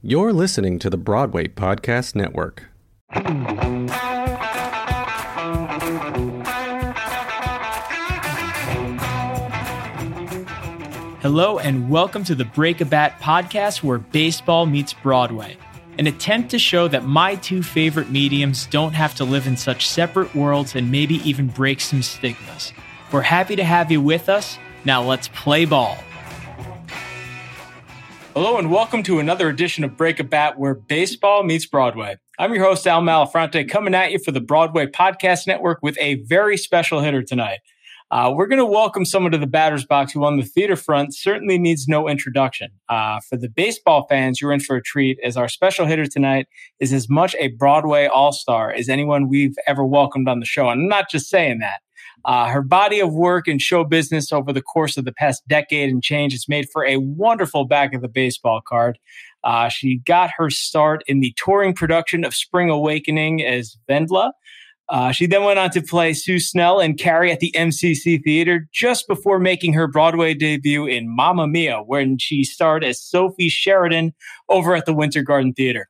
You're listening to the Broadway Podcast Network. Hello, and welcome to the Break a Bat podcast where baseball meets Broadway, an attempt to show that my two favorite mediums don't have to live in such separate worlds and maybe even break some stigmas. We're happy to have you with us. Now let's play ball. Hello, and welcome to another edition of Break a Bat where baseball meets Broadway. I'm your host, Al Malafronte, coming at you for the Broadway Podcast Network with a very special hitter tonight. Uh, we're going to welcome someone to the batter's box who, on the theater front, certainly needs no introduction. Uh, for the baseball fans, you're in for a treat, as our special hitter tonight is as much a Broadway all star as anyone we've ever welcomed on the show. And I'm not just saying that. Uh, her body of work in show business over the course of the past decade and change has made for a wonderful back of the baseball card. Uh, she got her start in the touring production of Spring Awakening as Wendla. Uh, she then went on to play Sue Snell and Carrie at the MCC Theater just before making her Broadway debut in Mamma Mia, when she starred as Sophie Sheridan over at the Winter Garden Theater.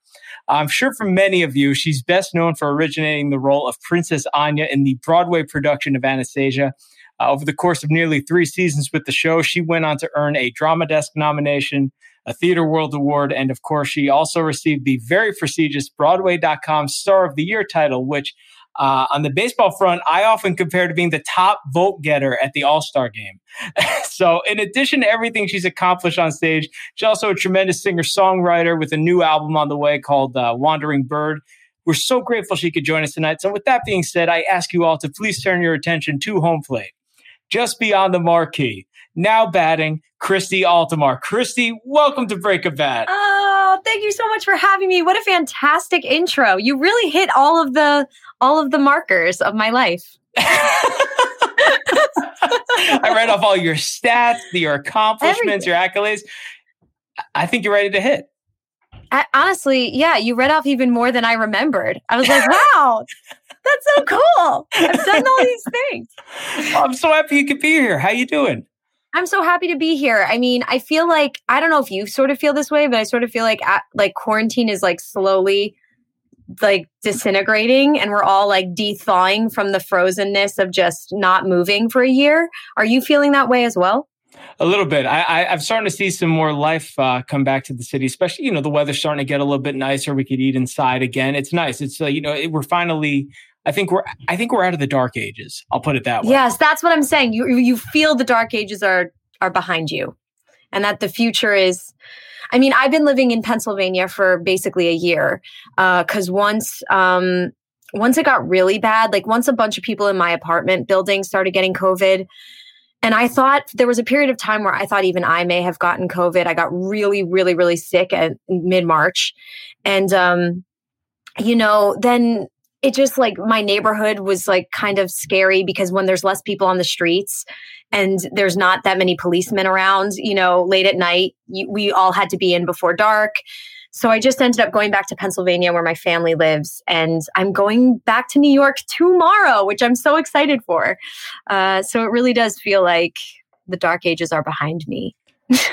I'm sure for many of you, she's best known for originating the role of Princess Anya in the Broadway production of Anastasia. Uh, over the course of nearly three seasons with the show, she went on to earn a Drama Desk nomination, a Theater World Award, and of course, she also received the very prestigious Broadway.com Star of the Year title, which uh, on the baseball front, I often compare to being the top vote getter at the All Star game. so, in addition to everything she's accomplished on stage, she's also a tremendous singer songwriter with a new album on the way called uh, Wandering Bird. We're so grateful she could join us tonight. So, with that being said, I ask you all to please turn your attention to home plate, just beyond the marquee. Now batting, Christy Altomare. Christy, welcome to Break a Bat. Oh, thank you so much for having me. What a fantastic intro. You really hit all of the all of the markers of my life. I read off all your stats, your accomplishments, Everything. your accolades. I think you're ready to hit. I, honestly, yeah, you read off even more than I remembered. I was like, wow, that's so cool. I've done all these things. I'm so happy you could be here. How you doing? I'm so happy to be here. I mean, I feel like I don't know if you sort of feel this way, but I sort of feel like at, like quarantine is like slowly like disintegrating and we're all like de-thawing from the frozenness of just not moving for a year. Are you feeling that way as well? A little bit. I, I, am starting to see some more life uh, come back to the city, especially, you know, the weather's starting to get a little bit nicer. We could eat inside again. It's nice. It's, uh, you know, it, we're finally, I think we're, I think we're out of the dark ages. I'll put it that way. Yes, that's what I'm saying. You, you feel the dark ages are, are behind you and that the future is, I mean, I've been living in Pennsylvania for basically a year because uh, once um, once it got really bad, like once a bunch of people in my apartment building started getting COVID, and I thought there was a period of time where I thought even I may have gotten COVID. I got really, really, really sick at mid March, and um, you know, then it just like my neighborhood was like kind of scary because when there's less people on the streets and there's not that many policemen around, you know, late at night, you, we all had to be in before dark. So I just ended up going back to Pennsylvania where my family lives. And I'm going back to New York tomorrow, which I'm so excited for. Uh, so it really does feel like the dark ages are behind me.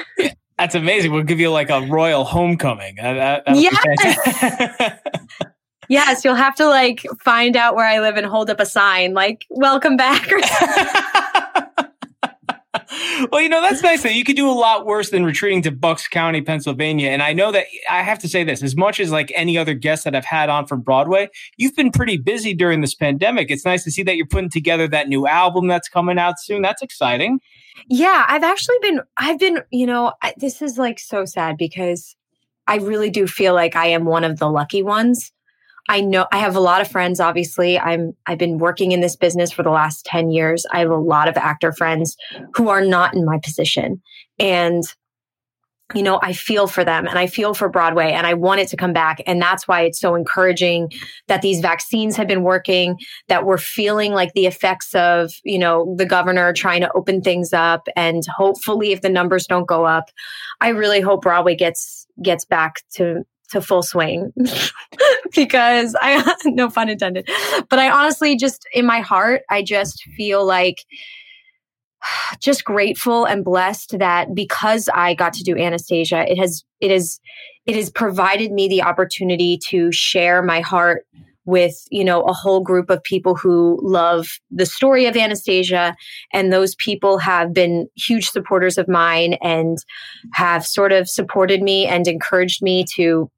That's amazing. We'll give you like a royal homecoming. Uh, yes. yes, you'll have to like find out where I live and hold up a sign like "Welcome back." well, you know, that's nice that you could do a lot worse than retreating to Bucks County, Pennsylvania. And I know that I have to say this as much as like any other guest that I've had on from Broadway, you've been pretty busy during this pandemic. It's nice to see that you're putting together that new album that's coming out soon. That's exciting. Yeah, I've actually been, I've been, you know, I, this is like so sad because I really do feel like I am one of the lucky ones I know I have a lot of friends. Obviously, I'm, I've been working in this business for the last 10 years. I have a lot of actor friends who are not in my position. And, you know, I feel for them and I feel for Broadway and I want it to come back. And that's why it's so encouraging that these vaccines have been working, that we're feeling like the effects of, you know, the governor trying to open things up. And hopefully if the numbers don't go up, I really hope Broadway gets, gets back to to full swing. Because I, no fun intended, but I honestly just in my heart, I just feel like just grateful and blessed that because I got to do Anastasia, it has it is it has provided me the opportunity to share my heart with you know a whole group of people who love the story of anastasia. And those people have been huge supporters of mine and have sort of supported me and encouraged me to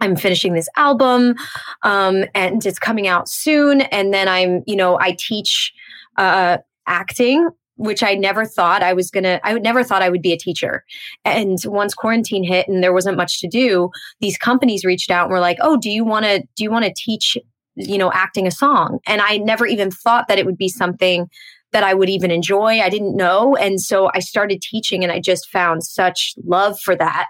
i'm finishing this album um, and it's coming out soon and then i'm you know i teach uh, acting which I never thought I was gonna, I never thought I would be a teacher. And once quarantine hit and there wasn't much to do, these companies reached out and were like, oh, do you wanna, do you wanna teach, you know, acting a song? And I never even thought that it would be something that I would even enjoy. I didn't know. And so I started teaching and I just found such love for that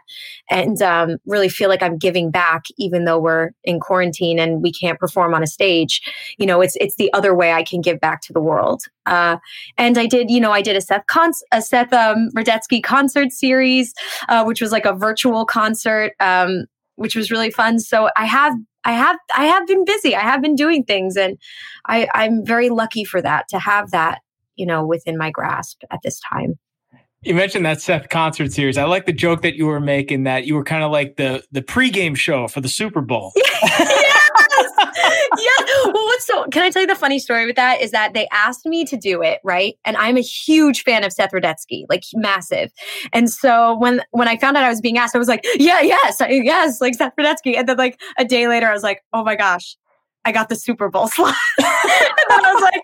and um, really feel like I'm giving back, even though we're in quarantine and we can't perform on a stage. You know, it's, it's the other way I can give back to the world. Uh, and I did, you know, I did a Seth, Con- a Seth um, concert series, uh, which was like a virtual concert, um, which was really fun. So I have I have I have been busy. I have been doing things and I, I'm very lucky for that to have that you know, within my grasp at this time. You mentioned that Seth concert series. I like the joke that you were making that you were kind of like the the pregame show for the Super Bowl. yes. yes. Well, what's so? Can I tell you the funny story with that? Is that they asked me to do it, right? And I'm a huge fan of Seth Rudetsky, like massive. And so when when I found out I was being asked, I was like, yeah, yes, yes, like Seth Rudetsky. And then like a day later, I was like, oh my gosh, I got the Super Bowl slot. and then I was like,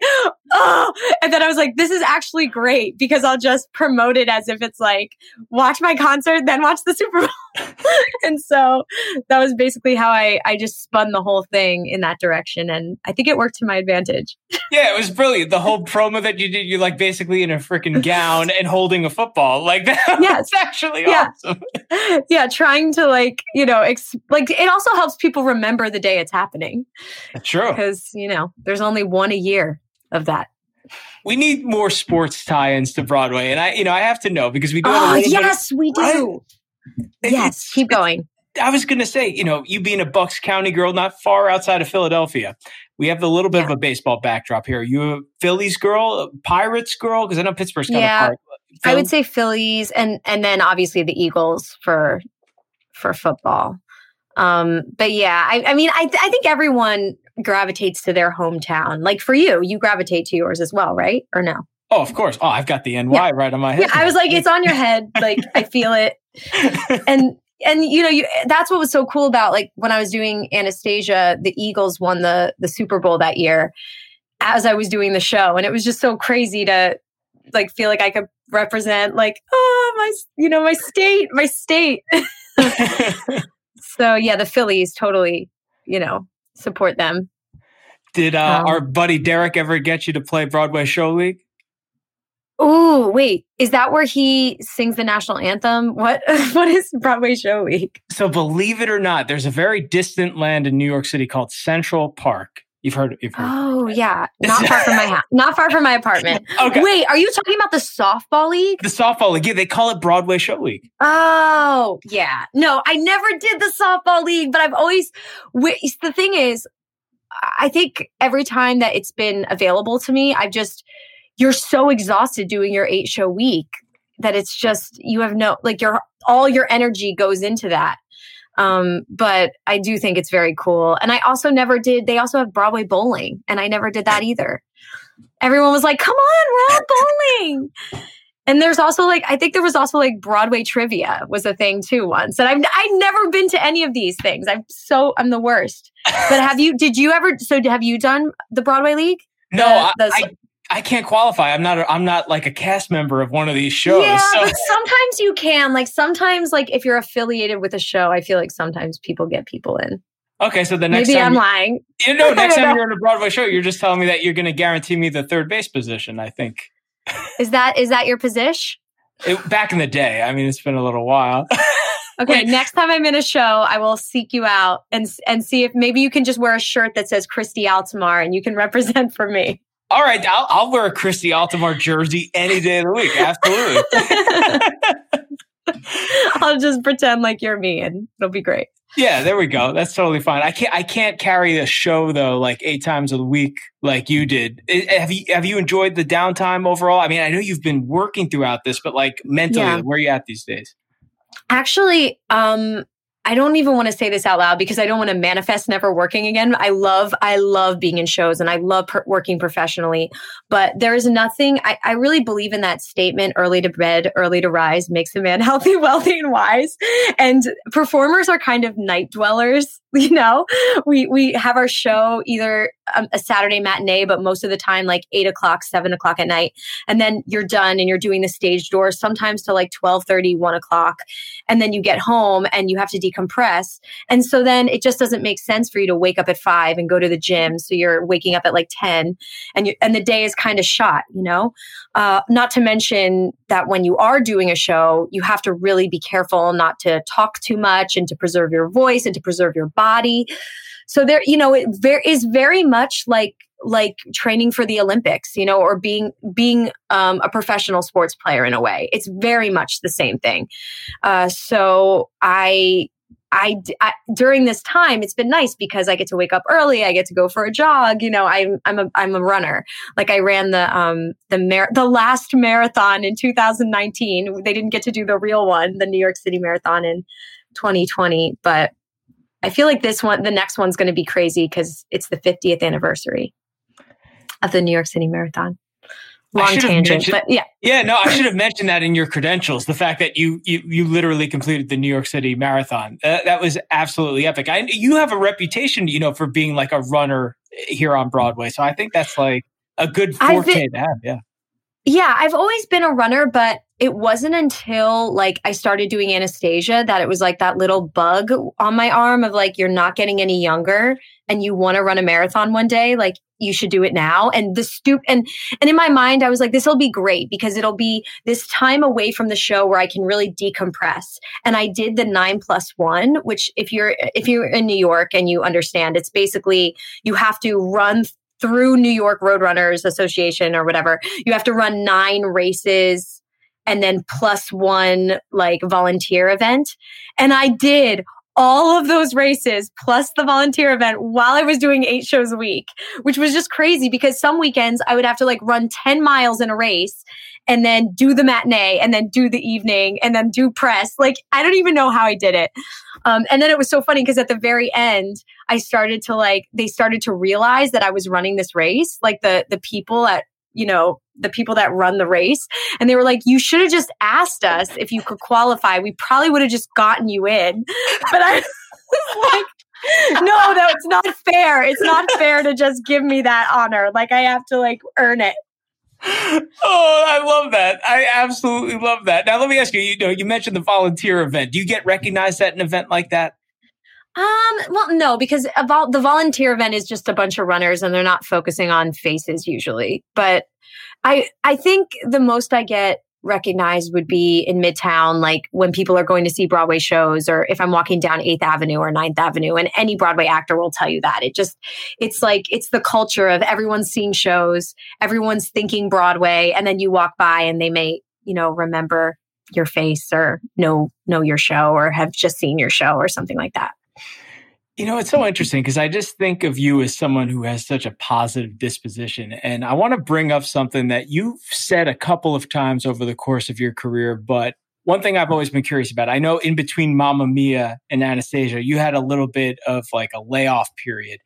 oh, and then I was like, this is actually great because I'll just promote it as if it's like, watch my concert, then watch the Super Bowl. and so that was basically how I, I just spun the whole thing in that direction. And I think it worked to my advantage. Yeah, it was brilliant. The whole promo that you did, you're like basically in a freaking gown and holding a football. Like that yes. actually yeah. awesome. yeah, trying to like, you know, ex- like it also helps people remember the day it's happening. Uh, true. Because, you know, there's only one a year of that. We need more sports tie-ins to Broadway, and I, you know, I have to know because we ah, do. Oh yes, we do. Yes, keep going. I was going to say, you know, you being a Bucks County girl, not far outside of Philadelphia, we have a little bit yeah. of a baseball backdrop here. Are you a Phillies girl, Pirates girl? Because I know Pittsburgh's kind yeah, of part. I would say Phillies, and and then obviously the Eagles for for football. Um, but yeah, I, I mean, I, I think everyone gravitates to their hometown. Like for you, you gravitate to yours as well, right? Or no? Oh, of course. Oh, I've got the NY yeah. right on my head. Yeah, I was like, it's on your head. Like I feel it. and and you know, you that's what was so cool about like when I was doing Anastasia, the Eagles won the the Super Bowl that year as I was doing the show. And it was just so crazy to like feel like I could represent like, oh my you know, my state, my state. so yeah, the Phillies totally, you know, support them. Did uh, um, our buddy Derek ever get you to play Broadway Show League? Oh, wait. Is that where he sings the national anthem? What what is Broadway Show week? So believe it or not, there's a very distant land in New York City called Central Park. You've heard. You've heard oh yeah, not far from my house, not far from my apartment. okay. Wait, are you talking about the softball league? The softball league. Yeah, they call it Broadway Show Week. Oh yeah, no, I never did the softball league, but I've always. The thing is, I think every time that it's been available to me, I've just you're so exhausted doing your eight show week that it's just you have no like your all your energy goes into that um, but I do think it's very cool. And I also never did, they also have Broadway bowling, and I never did that either. Everyone was like, come on, we're all bowling. and there's also like, I think there was also like Broadway trivia was a thing too once. And I've, I've never been to any of these things. I'm so, I'm the worst. But have you, did you ever, so have you done the Broadway League? No, the, the, I, I can't qualify. I'm not. A, I'm not like a cast member of one of these shows. Yeah, so. but sometimes you can. Like sometimes, like if you're affiliated with a show, I feel like sometimes people get people in. Okay, so the next maybe time I'm lying. You know, next time you're on a Broadway show, you're just telling me that you're going to guarantee me the third base position. I think. Is that is that your position? It, back in the day, I mean, it's been a little while. okay, Wait. next time I'm in a show, I will seek you out and and see if maybe you can just wear a shirt that says Christy Altomare and you can represent for me. All right, I'll, I'll wear a Christy Altomare jersey any day of the week. Absolutely. I'll just pretend like you're me and it'll be great. Yeah, there we go. That's totally fine. I can't I can't carry a show though like eight times a week like you did. Have you have you enjoyed the downtime overall? I mean, I know you've been working throughout this, but like mentally, yeah. where are you at these days? Actually, um, I don't even want to say this out loud because I don't want to manifest never working again. I love, I love being in shows and I love per- working professionally, but there is nothing, I, I really believe in that statement early to bed, early to rise makes a man healthy, wealthy, and wise. And performers are kind of night dwellers. You know, we, we have our show either um, a Saturday matinee, but most of the time, like eight o'clock, seven o'clock at night. And then you're done and you're doing the stage door sometimes to like 12 30, one o'clock. And then you get home and you have to decompress. And so then it just doesn't make sense for you to wake up at five and go to the gym. So you're waking up at like 10 and you, and the day is kind of shot, you know? Uh, not to mention that when you are doing a show, you have to really be careful not to talk too much and to preserve your voice and to preserve your body. So there, you know, it there is very much like like training for the Olympics, you know, or being being um, a professional sports player in a way. It's very much the same thing. Uh, so I I, I, during this time it's been nice because I get to wake up early. I get to go for a jog. You know, I'm I'm a I'm a runner. Like I ran the um the mar- the last marathon in 2019. They didn't get to do the real one, the New York City Marathon in 2020, but I feel like this one, the next one's going to be crazy because it's the 50th anniversary of the New York City Marathon long tangent, but yeah. Yeah, no, I should have mentioned that in your credentials. The fact that you you you literally completed the New York City Marathon. Uh, that was absolutely epic. I, you have a reputation, you know, for being like a runner here on Broadway. So I think that's like a good forte to have. Yeah. Yeah, I've always been a runner, but it wasn't until like I started doing Anastasia that it was like that little bug on my arm of like you're not getting any younger and you want to run a marathon one day, like you should do it now. And the stoop and and in my mind I was like this will be great because it'll be this time away from the show where I can really decompress. And I did the 9 plus 1, which if you're if you're in New York and you understand, it's basically you have to run through New York Roadrunners Association or whatever, you have to run nine races and then plus one like volunteer event. And I did all of those races plus the volunteer event while I was doing eight shows a week, which was just crazy because some weekends I would have to like run 10 miles in a race and then do the matinee and then do the evening and then do press. Like, I don't even know how I did it. Um, and then it was so funny because at the very end, I started to like, they started to realize that I was running this race. Like the, the people at, you know, the people that run the race. And they were like, you should have just asked us if you could qualify. We probably would have just gotten you in. But I was like, no, no, it's not fair. It's not fair to just give me that honor. Like I have to like earn it. Oh, I love that. I absolutely love that. Now let me ask you, you know, you mentioned the volunteer event. Do you get recognized at an event like that? Um, well, no, because the volunteer event is just a bunch of runners and they're not focusing on faces usually. But I I think the most I get recognized would be in Midtown, like when people are going to see Broadway shows, or if I'm walking down 8th Avenue or 9th Avenue, and any Broadway actor will tell you that. It just, it's like, it's the culture of everyone's seeing shows, everyone's thinking Broadway, and then you walk by and they may, you know, remember your face or know know your show or have just seen your show or something like that. You know, it's so interesting because I just think of you as someone who has such a positive disposition. And I want to bring up something that you've said a couple of times over the course of your career. But one thing I've always been curious about, I know in between Mamma Mia and Anastasia, you had a little bit of like a layoff period.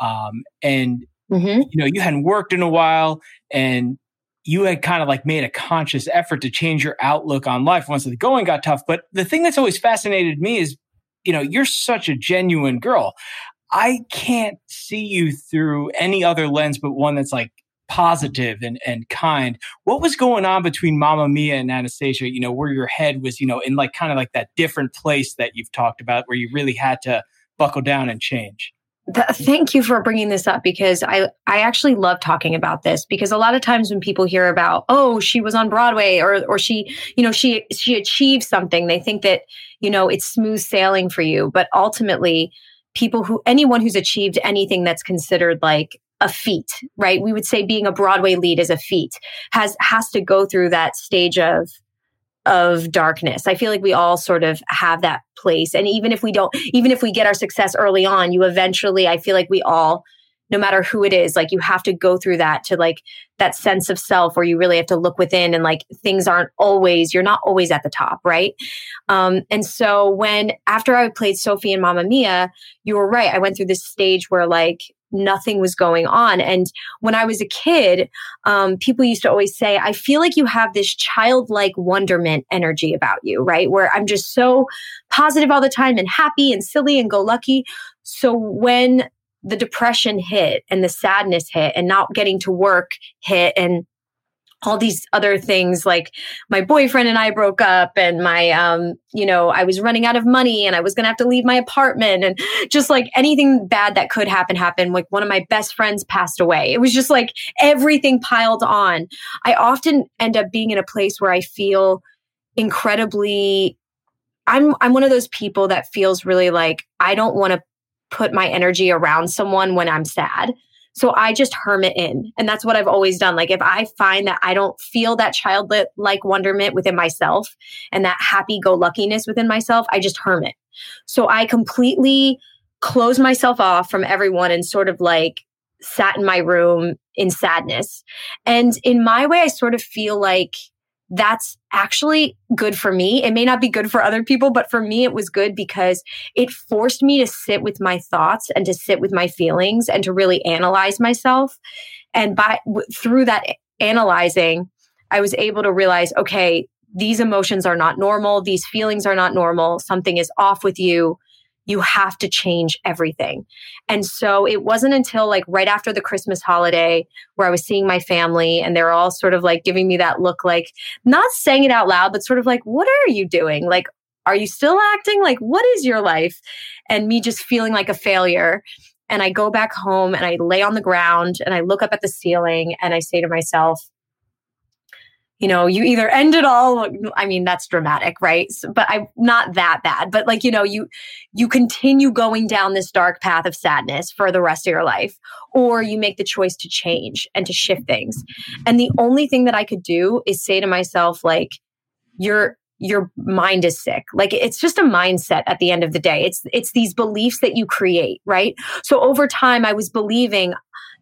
Um, and, mm-hmm. you know, you hadn't worked in a while and you had kind of like made a conscious effort to change your outlook on life once the going got tough. But the thing that's always fascinated me is you know, you're such a genuine girl. I can't see you through any other lens but one that's like positive and, and kind. What was going on between Mama Mia and Anastasia, you know, where your head was, you know, in like kind of like that different place that you've talked about where you really had to buckle down and change? Thank you for bringing this up because I I actually love talking about this because a lot of times when people hear about oh she was on Broadway or or she you know she she achieved something they think that you know it's smooth sailing for you. But ultimately people who anyone who's achieved anything that's considered like a feat right? We would say being a Broadway lead is a feat has has to go through that stage of of darkness. I feel like we all sort of have that place. And even if we don't, even if we get our success early on, you eventually, I feel like we all, no matter who it is, like you have to go through that to like that sense of self where you really have to look within and like things aren't always, you're not always at the top, right? Um, and so when after I played Sophie and Mamma Mia, you were right. I went through this stage where like nothing was going on. And when I was a kid, um, people used to always say, I feel like you have this childlike wonderment energy about you, right? Where I'm just so positive all the time and happy and silly and go lucky. So when the depression hit and the sadness hit and not getting to work hit and all these other things like my boyfriend and I broke up and my um you know I was running out of money and I was going to have to leave my apartment and just like anything bad that could happen happened. Like one of my best friends passed away. It was just like everything piled on. I often end up being in a place where I feel incredibly I'm I'm one of those people that feels really like I don't want to put my energy around someone when I'm sad so I just hermit in. And that's what I've always done. Like if I find that I don't feel that childlike wonderment within myself and that happy go luckiness within myself, I just hermit. So I completely close myself off from everyone and sort of like sat in my room in sadness. And in my way, I sort of feel like that's actually good for me. It may not be good for other people, but for me, it was good because it forced me to sit with my thoughts and to sit with my feelings and to really analyze myself. And by through that analyzing, I was able to realize, okay, these emotions are not normal. These feelings are not normal. Something is off with you you have to change everything. And so it wasn't until like right after the Christmas holiday where I was seeing my family and they're all sort of like giving me that look like not saying it out loud, but sort of like, what are you doing? Like, are you still acting? Like, what is your life? And me just feeling like a failure. And I go back home and I lay on the ground and I look up at the ceiling and I say to myself, you know, you either end it all. I mean, that's dramatic, right? So, but I'm not that bad. But like, you know, you you continue going down this dark path of sadness for the rest of your life, or you make the choice to change and to shift things. And the only thing that I could do is say to myself, like, your your mind is sick. Like it's just a mindset at the end of the day. It's it's these beliefs that you create, right? So over time I was believing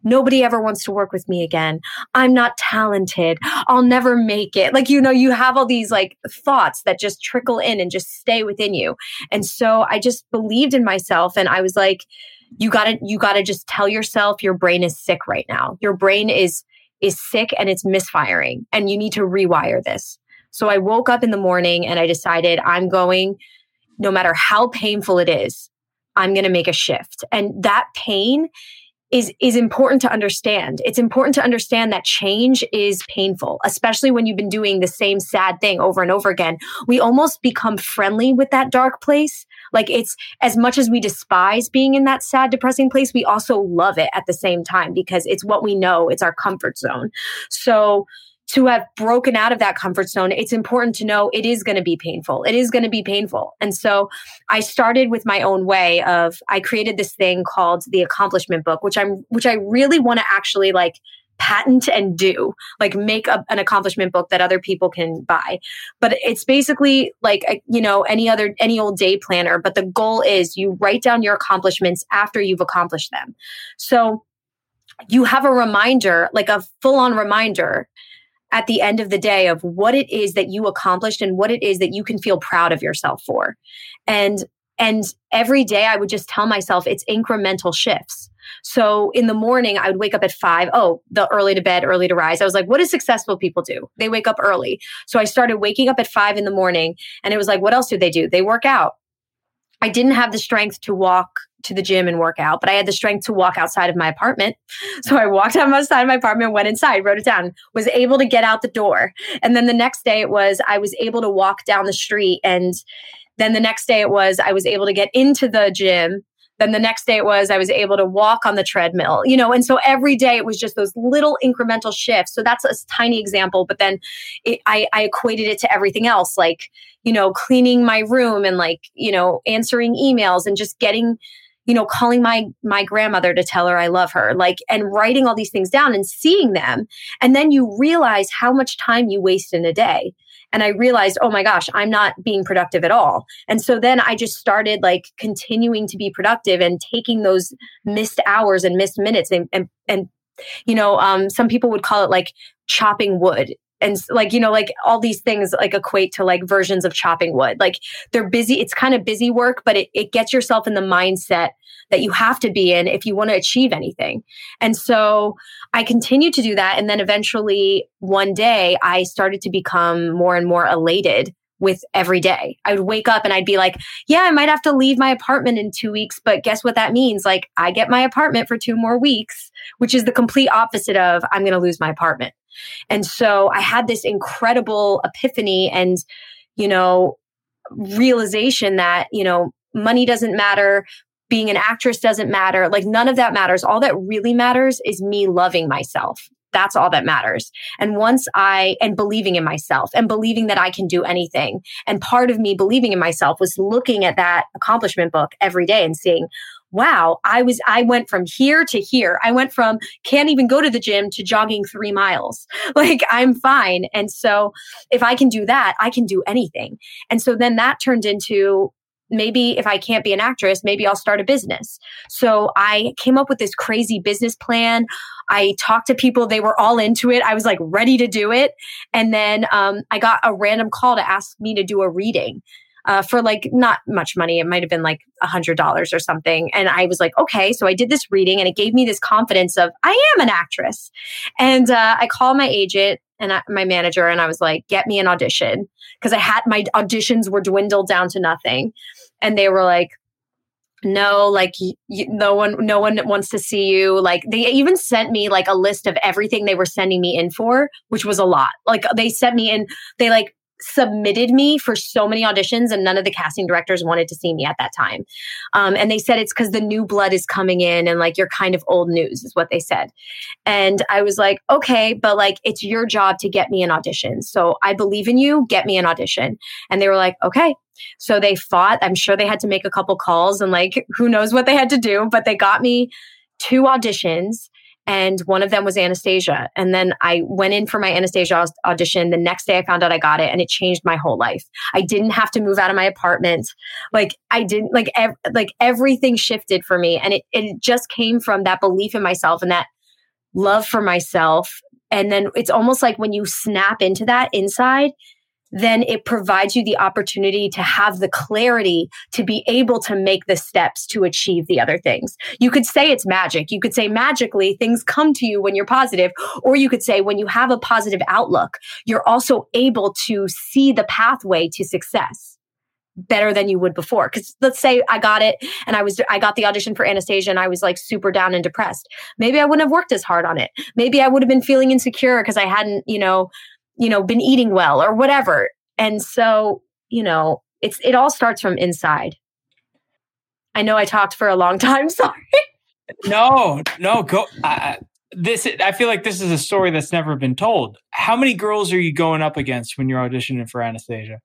Nobody ever wants to work with me again. I'm not talented. I'll never make it. Like, you know, you have all these like thoughts that just trickle in and just stay within you. And so I just believed in myself and I was like, you gotta, you gotta just tell yourself your brain is sick right now. Your brain is, is sick and it's misfiring and you need to rewire this. So I woke up in the morning and I decided I'm going, no matter how painful it is, I'm going to make a shift. And that pain is is important to understand. It's important to understand that change is painful, especially when you've been doing the same sad thing over and over again. We almost become friendly with that dark place. Like it's as much as we despise being in that sad, depressing place, we also love it at the same time because it's what we know, it's our comfort zone. So to have broken out of that comfort zone, it's important to know it is going to be painful. It is going to be painful. And so I started with my own way of I created this thing called the accomplishment book, which I'm which I really want to actually like patent and do like make a, an accomplishment book that other people can buy but it's basically like you know any other any old day planner but the goal is you write down your accomplishments after you've accomplished them so you have a reminder like a full on reminder at the end of the day of what it is that you accomplished and what it is that you can feel proud of yourself for. And and every day I would just tell myself it's incremental shifts. So in the morning, I would wake up at five. Oh, the early to bed, early to rise. I was like, what do successful people do? They wake up early. So I started waking up at five in the morning and it was like, what else do they do? They work out. I didn't have the strength to walk to the gym and work out, but I had the strength to walk outside of my apartment. So I walked outside of my apartment, went inside, wrote it down, was able to get out the door. And then the next day it was I was able to walk down the street. And then the next day it was I was able to get into the gym. Then the next day it was I was able to walk on the treadmill, you know, and so every day it was just those little incremental shifts. So that's a tiny example, but then it, I, I equated it to everything else, like, you know, cleaning my room and like, you know, answering emails and just getting you know, calling my my grandmother to tell her I love her, like and writing all these things down and seeing them. And then you realize how much time you waste in a day. and I realized, oh my gosh, I'm not being productive at all. And so then I just started like continuing to be productive and taking those missed hours and missed minutes and, and, and you know, um, some people would call it like chopping wood and like you know like all these things like equate to like versions of chopping wood. Like they're busy it's kind of busy work but it, it gets yourself in the mindset that you have to be in if you want to achieve anything. And so i continued to do that and then eventually one day i started to become more and more elated with every day. I would wake up and I'd be like, yeah, I might have to leave my apartment in two weeks, but guess what that means? Like, I get my apartment for two more weeks, which is the complete opposite of I'm going to lose my apartment. And so I had this incredible epiphany and, you know, realization that, you know, money doesn't matter. Being an actress doesn't matter. Like none of that matters. All that really matters is me loving myself. That's all that matters. And once I, and believing in myself and believing that I can do anything. And part of me believing in myself was looking at that accomplishment book every day and seeing, wow, I was, I went from here to here. I went from can't even go to the gym to jogging three miles. Like I'm fine. And so if I can do that, I can do anything. And so then that turned into maybe if I can't be an actress, maybe I'll start a business. So I came up with this crazy business plan. I talked to people, they were all into it. I was like ready to do it. And then um, I got a random call to ask me to do a reading uh, for like not much money. It might have been like a hundred dollars or something. And I was like, okay. So I did this reading and it gave me this confidence of I am an actress. And uh, I called my agent and I, my manager and I was like, get me an audition. Because I had my auditions were dwindled down to nothing. And they were like, no like no one no one wants to see you. Like they even sent me like a list of everything they were sending me in for which was a lot. Like they sent me in they like submitted me for so many auditions and none of the casting directors wanted to see me at that time. Um, and they said it's because the new blood is coming in and like you're kind of old news is what they said. And i was like okay but like it's your job to get me an audition. So i believe in you. Get me an audition. And they were like okay. So they fought. I'm sure they had to make a couple calls and like who knows what they had to do but they got me two auditions and one of them was Anastasia. And then I went in for my Anastasia audition. The next day I found out I got it and it changed my whole life. I didn't have to move out of my apartment. Like I didn't like ev- like everything shifted for me and it it just came from that belief in myself and that love for myself. And then it's almost like when you snap into that inside, then it provides you the opportunity to have the clarity to be able to make the steps to achieve the other things. You could say it's magic. You could say magically things come to you when you're positive, or you could say when you have a positive outlook, you're also able to see the pathway to success better than you would before. Cause let's say I got it and I was, I got the audition for Anastasia and I was like super down and depressed. Maybe I wouldn't have worked as hard on it. Maybe I would have been feeling insecure because I hadn't, you know, you know, been eating well or whatever. And so, you know, it's it all starts from inside. I know I talked for a long time. Sorry. no, no, go. Uh, this I feel like this is a story that's never been told. How many girls are you going up against when you're auditioning for Anastasia?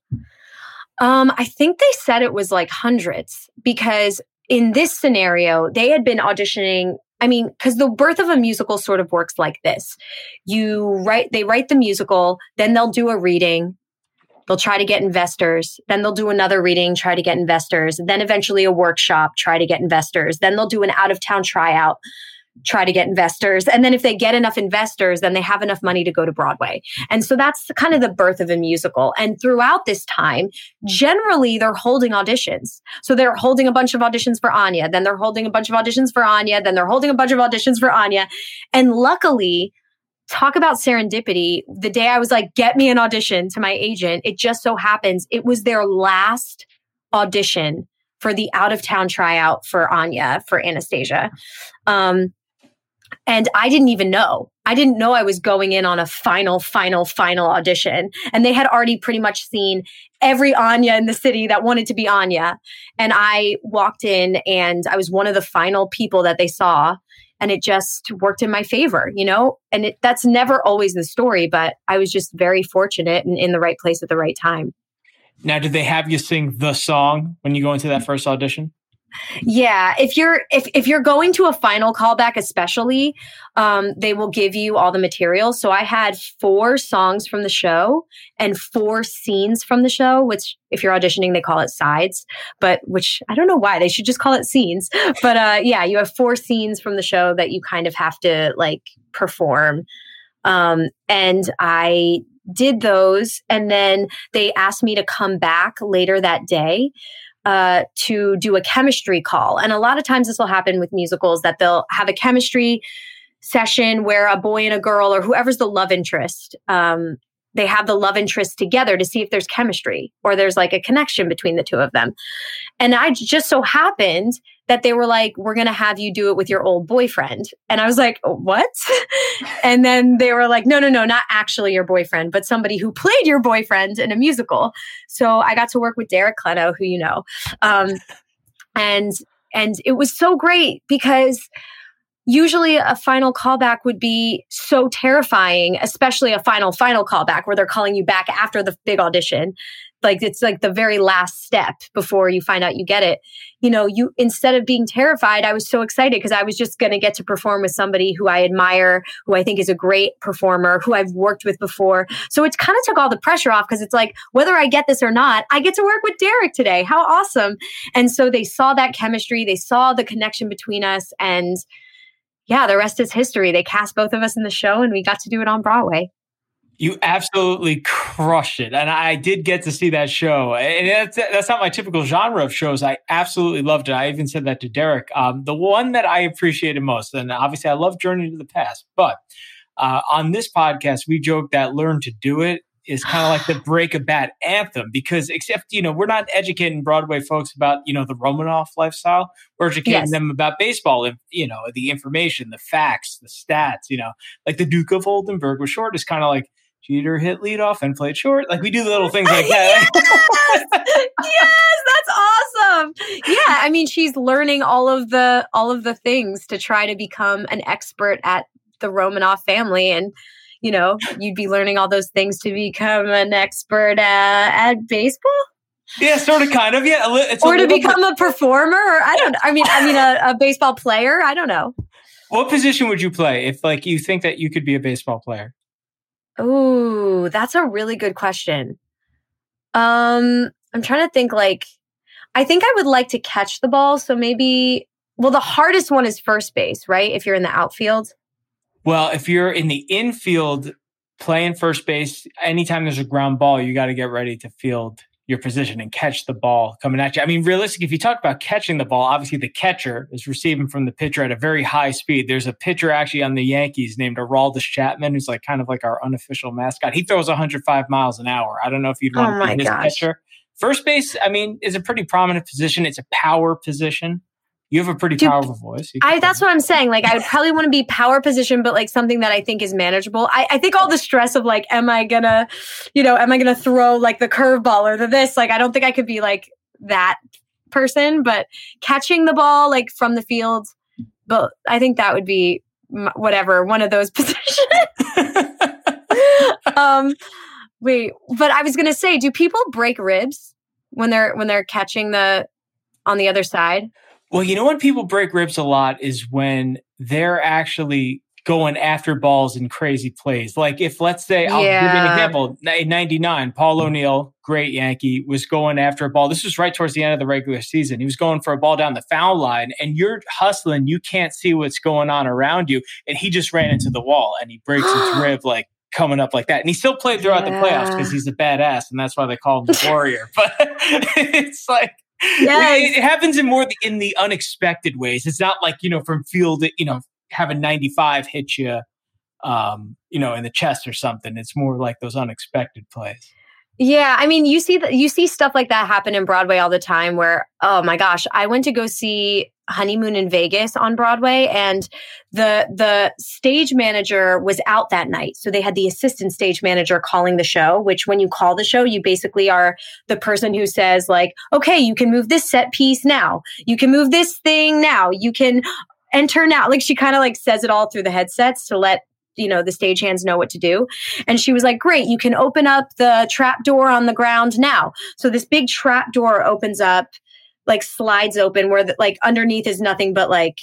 Um, I think they said it was like hundreds because in this scenario, they had been auditioning I mean, because the birth of a musical sort of works like this. You write, they write the musical, then they'll do a reading. They'll try to get investors. Then they'll do another reading, try to get investors. Then eventually a workshop, try to get investors. Then they'll do an out of town tryout try to get investors. And then if they get enough investors, then they have enough money to go to Broadway. And so that's kind of the birth of a musical. And throughout this time, generally they're holding auditions. So they're holding a bunch of auditions for Anya, then they're holding a bunch of auditions for Anya, then they're holding a bunch of auditions for Anya. And luckily, talk about serendipity. The day I was like, get me an audition to my agent, it just so happens it was their last audition for the out of town tryout for Anya for Anastasia. Um, and I didn't even know. I didn't know I was going in on a final, final, final audition. And they had already pretty much seen every Anya in the city that wanted to be Anya. And I walked in and I was one of the final people that they saw. And it just worked in my favor, you know? And it, that's never always the story, but I was just very fortunate and in the right place at the right time. Now, did they have you sing the song when you go into that first audition? Yeah, if you're if if you're going to a final callback, especially, um, they will give you all the material. So I had four songs from the show and four scenes from the show, which if you're auditioning, they call it sides, but which I don't know why they should just call it scenes. But uh, yeah, you have four scenes from the show that you kind of have to like perform. Um, and I did those, and then they asked me to come back later that day uh, to do a chemistry call. And a lot of times this will happen with musicals that they'll have a chemistry session where a boy and a girl or whoever's the love interest um, they have the love interest together to see if there's chemistry or there's like a connection between the two of them. And I just so happened that they were like, we're going to have you do it with your old boyfriend. And I was like, what? and then they were like, no, no, no, not actually your boyfriend, but somebody who played your boyfriend in a musical. So I got to work with Derek Klena, who you know. Um, and, and it was so great because usually a final callback would be so terrifying, especially a final, final callback where they're calling you back after the big audition. Like it's like the very last step before you find out you get it. You know, you instead of being terrified, I was so excited because I was just going to get to perform with somebody who I admire, who I think is a great performer, who I've worked with before. So it kind of took all the pressure off because it's like, whether I get this or not, I get to work with Derek today. How awesome. And so they saw that chemistry, they saw the connection between us and yeah, the rest is history. They cast both of us in the show and we got to do it on Broadway. You absolutely crushed it. And I did get to see that show. And that's, that's not my typical genre of shows. I absolutely loved it. I even said that to Derek. Um, the one that I appreciated most, and obviously I love Journey to the Past, but uh, on this podcast, we joke that Learn to Do It is kind of like the break a bat anthem because except you know we're not educating broadway folks about you know the romanoff lifestyle we're educating yes. them about baseball and you know the information the facts the stats you know like the duke of oldenburg was short is kind of like Jeter hit leadoff and played short. Like we do the little things like that. yes! yes, that's awesome. Yeah, I mean, she's learning all of the all of the things to try to become an expert at the Romanoff family, and you know, you'd be learning all those things to become an expert at, at baseball. Yeah, sort of, kind of, yeah. or to become bit. a performer, or I don't. I mean, I mean, a, a baseball player. I don't know. What position would you play if, like, you think that you could be a baseball player? Oh, that's a really good question. Um, I'm trying to think. Like, I think I would like to catch the ball. So maybe, well, the hardest one is first base, right? If you're in the outfield. Well, if you're in the infield playing first base, anytime there's a ground ball, you got to get ready to field your position and catch the ball coming at you. I mean, realistically, if you talk about catching the ball, obviously the catcher is receiving from the pitcher at a very high speed. There's a pitcher actually on the Yankees named Aroldis Chapman, who's like kind of like our unofficial mascot. He throws 105 miles an hour. I don't know if you'd want oh to be his gosh. catcher. First base, I mean, is a pretty prominent position. It's a power position. You have a pretty powerful voice. I, that's what I'm saying. Like, I would probably want to be power position, but like something that I think is manageable. I, I think all the stress of like, am I gonna, you know, am I gonna throw like the curveball or the this? Like, I don't think I could be like that person, but catching the ball like from the field, but I think that would be whatever one of those positions. um, wait, but I was gonna say, do people break ribs when they're when they're catching the on the other side? Well, you know when people break ribs a lot is when they're actually going after balls in crazy plays. Like if let's say I'll yeah. give you an example. In 99, Paul mm-hmm. O'Neill, great Yankee, was going after a ball. This was right towards the end of the regular season. He was going for a ball down the foul line and you're hustling, you can't see what's going on around you. And he just ran into the wall and he breaks his rib like coming up like that. And he still played throughout yeah. the playoffs because he's a badass and that's why they call him the warrior. But it's like Yes. It happens in more in the unexpected ways. It's not like, you know, from field, you know, having 95 hit you, um, you know, in the chest or something. It's more like those unexpected plays. Yeah, I mean, you see that you see stuff like that happen in Broadway all the time where oh my gosh, I went to go see Honeymoon in Vegas on Broadway and the the stage manager was out that night. So they had the assistant stage manager calling the show, which when you call the show, you basically are the person who says like, "Okay, you can move this set piece now. You can move this thing now. You can enter now." Like she kind of like says it all through the headsets to let you know the stagehands know what to do and she was like great you can open up the trap door on the ground now so this big trap door opens up like slides open where the, like underneath is nothing but like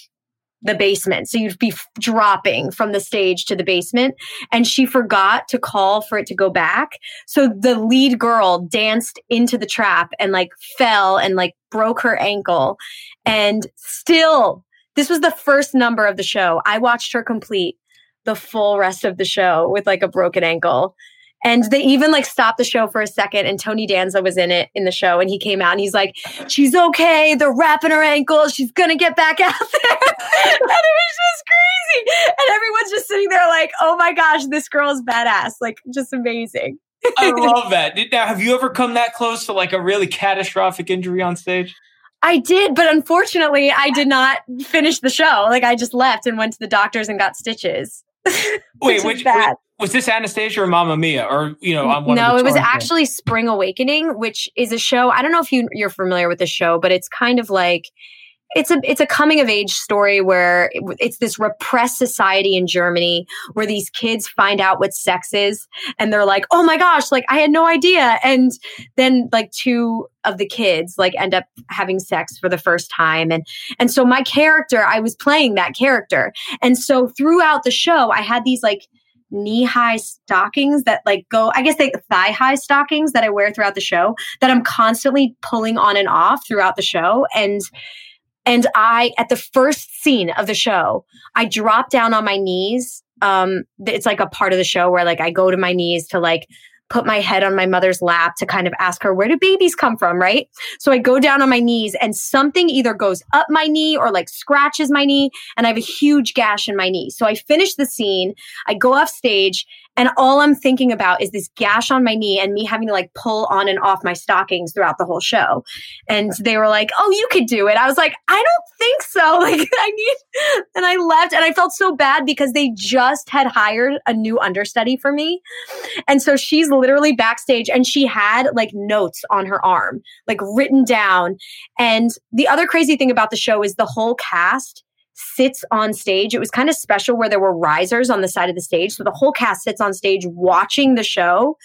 the basement. So you'd be f- dropping from the stage to the basement. And she forgot to call for it to go back. So the lead girl danced into the trap and like fell and like broke her ankle. And still, this was the first number of the show. I watched her complete the full rest of the show with like a broken ankle. And they even like stopped the show for a second and Tony Danza was in it in the show and he came out and he's like, she's okay. They're wrapping her ankle. She's going to get back out there. and it was just crazy. And everyone's just sitting there like, oh my gosh, this girl's badass. Like just amazing. I love that. Now, have you ever come that close to like a really catastrophic injury on stage? I did, but unfortunately, I did not finish the show. Like I just left and went to the doctors and got stitches. Wait, which, was this Anastasia or Mamma Mia? Or you know, I'm no, it was actually Spring Awakening, which is a show. I don't know if you you're familiar with the show, but it's kind of like it's a it's a coming of age story where it's this repressed society in Germany where these kids find out what sex is and they're like, "Oh my gosh, like I had no idea." And then like two of the kids like end up having sex for the first time and and so my character, I was playing that character. And so throughout the show, I had these like knee high stockings that like go, I guess they thigh high stockings that I wear throughout the show that I'm constantly pulling on and off throughout the show. And and I, at the first scene of the show, I drop down on my knees. Um, it's like a part of the show where like I go to my knees to like put my head on my mother's lap to kind of ask her, where do babies come from? Right. So I go down on my knees and something either goes up my knee or like scratches my knee. And I have a huge gash in my knee. So I finish the scene. I go off stage and all I'm thinking about is this gash on my knee and me having to like pull on and off my stockings throughout the whole show. And they were like, Oh, you could do it. I was like, I don't think so. Like, I need, and I left and I felt so bad because they just had hired a new understudy for me. And so she's literally backstage and she had like notes on her arm, like written down. And the other crazy thing about the show is the whole cast sits on stage. It was kind of special where there were risers on the side of the stage. So the whole cast sits on stage watching the show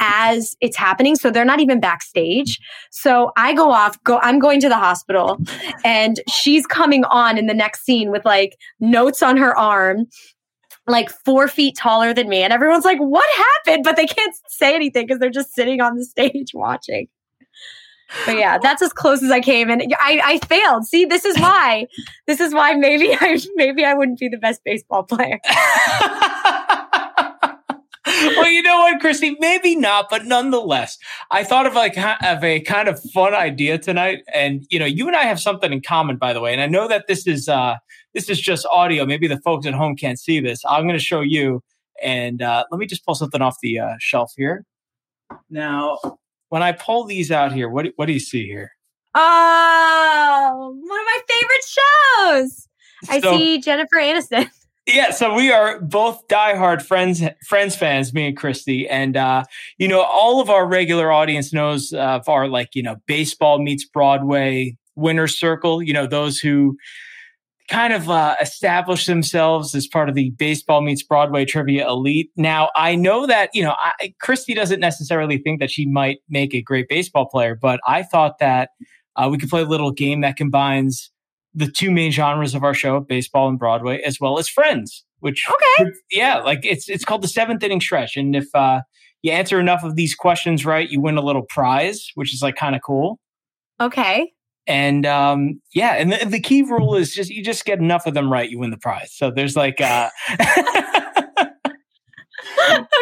as it's happening. So they're not even backstage. So I go off, go, I'm going to the hospital and she's coming on in the next scene with like notes on her arm, like four feet taller than me. And everyone's like, what happened? But they can't say anything because they're just sitting on the stage watching but yeah, that's as close as I came, and I, I failed. See, this is why. this is why maybe I maybe I wouldn't be the best baseball player. well, you know what, Christy? Maybe not, but nonetheless, I thought of like of a kind of fun idea tonight, and you know, you and I have something in common, by the way. And I know that this is uh this is just audio. Maybe the folks at home can't see this. I'm going to show you, and uh, let me just pull something off the uh, shelf here. Now, when I pull these out here, what what do you see here? Oh, one of my favorite shows. So, I see Jennifer Aniston. Yeah, so we are both diehard friends friends fans, me and Christy, and uh, you know all of our regular audience knows of our like you know baseball meets Broadway winner circle. You know those who kind of uh, established themselves as part of the baseball meets Broadway trivia elite. Now, I know that, you know, I, Christy doesn't necessarily think that she might make a great baseball player, but I thought that uh, we could play a little game that combines the two main genres of our show, baseball and Broadway, as well as friends, which, okay. yeah, like it's, it's called the seventh inning stretch. And if, uh, you answer enough of these questions right, you win a little prize, which is like kind of cool. Okay. And um, yeah, and the, the, key rule is just you just get enough of them right, you win the prize. So there's like uh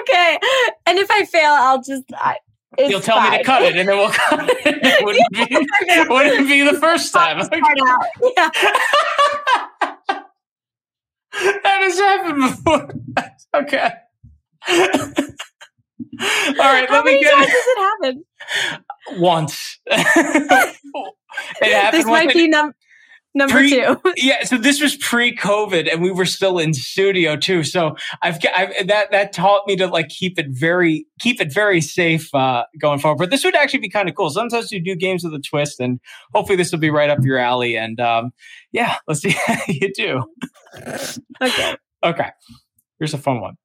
Okay. And if I fail, I'll just I, You'll tell fine. me to cut it and then we'll cut it. it wouldn't, be, wouldn't be the first time. Yeah. that has happened before. okay. All right, How let me get it. does it happen? Once. it happened. This might be num- number pre, two. yeah, so this was pre-COVID, and we were still in studio too. So I've, I've that that taught me to like keep it very keep it very safe uh, going forward. But this would actually be kind of cool. Sometimes you do games with a twist, and hopefully this will be right up your alley. And um, yeah, let's see how you do. Okay. Okay. Here's a fun one.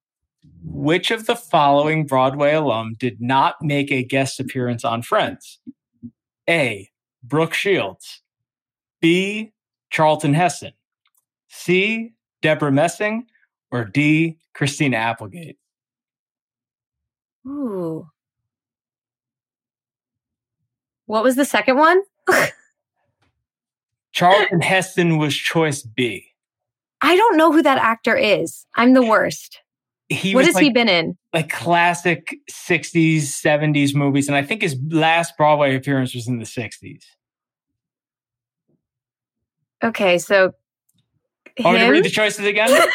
Which of the following Broadway alum did not make a guest appearance on Friends? A. Brooke Shields, B. Charlton Heston, C. Debra Messing, or D. Christina Applegate? Ooh. What was the second one? Charlton Heston was choice B. I don't know who that actor is. I'm the worst. He what has like, he been in? like classic 60s, 70s movies. And I think his last Broadway appearance was in the 60s. Okay, so Want me to read the choices again? no, no,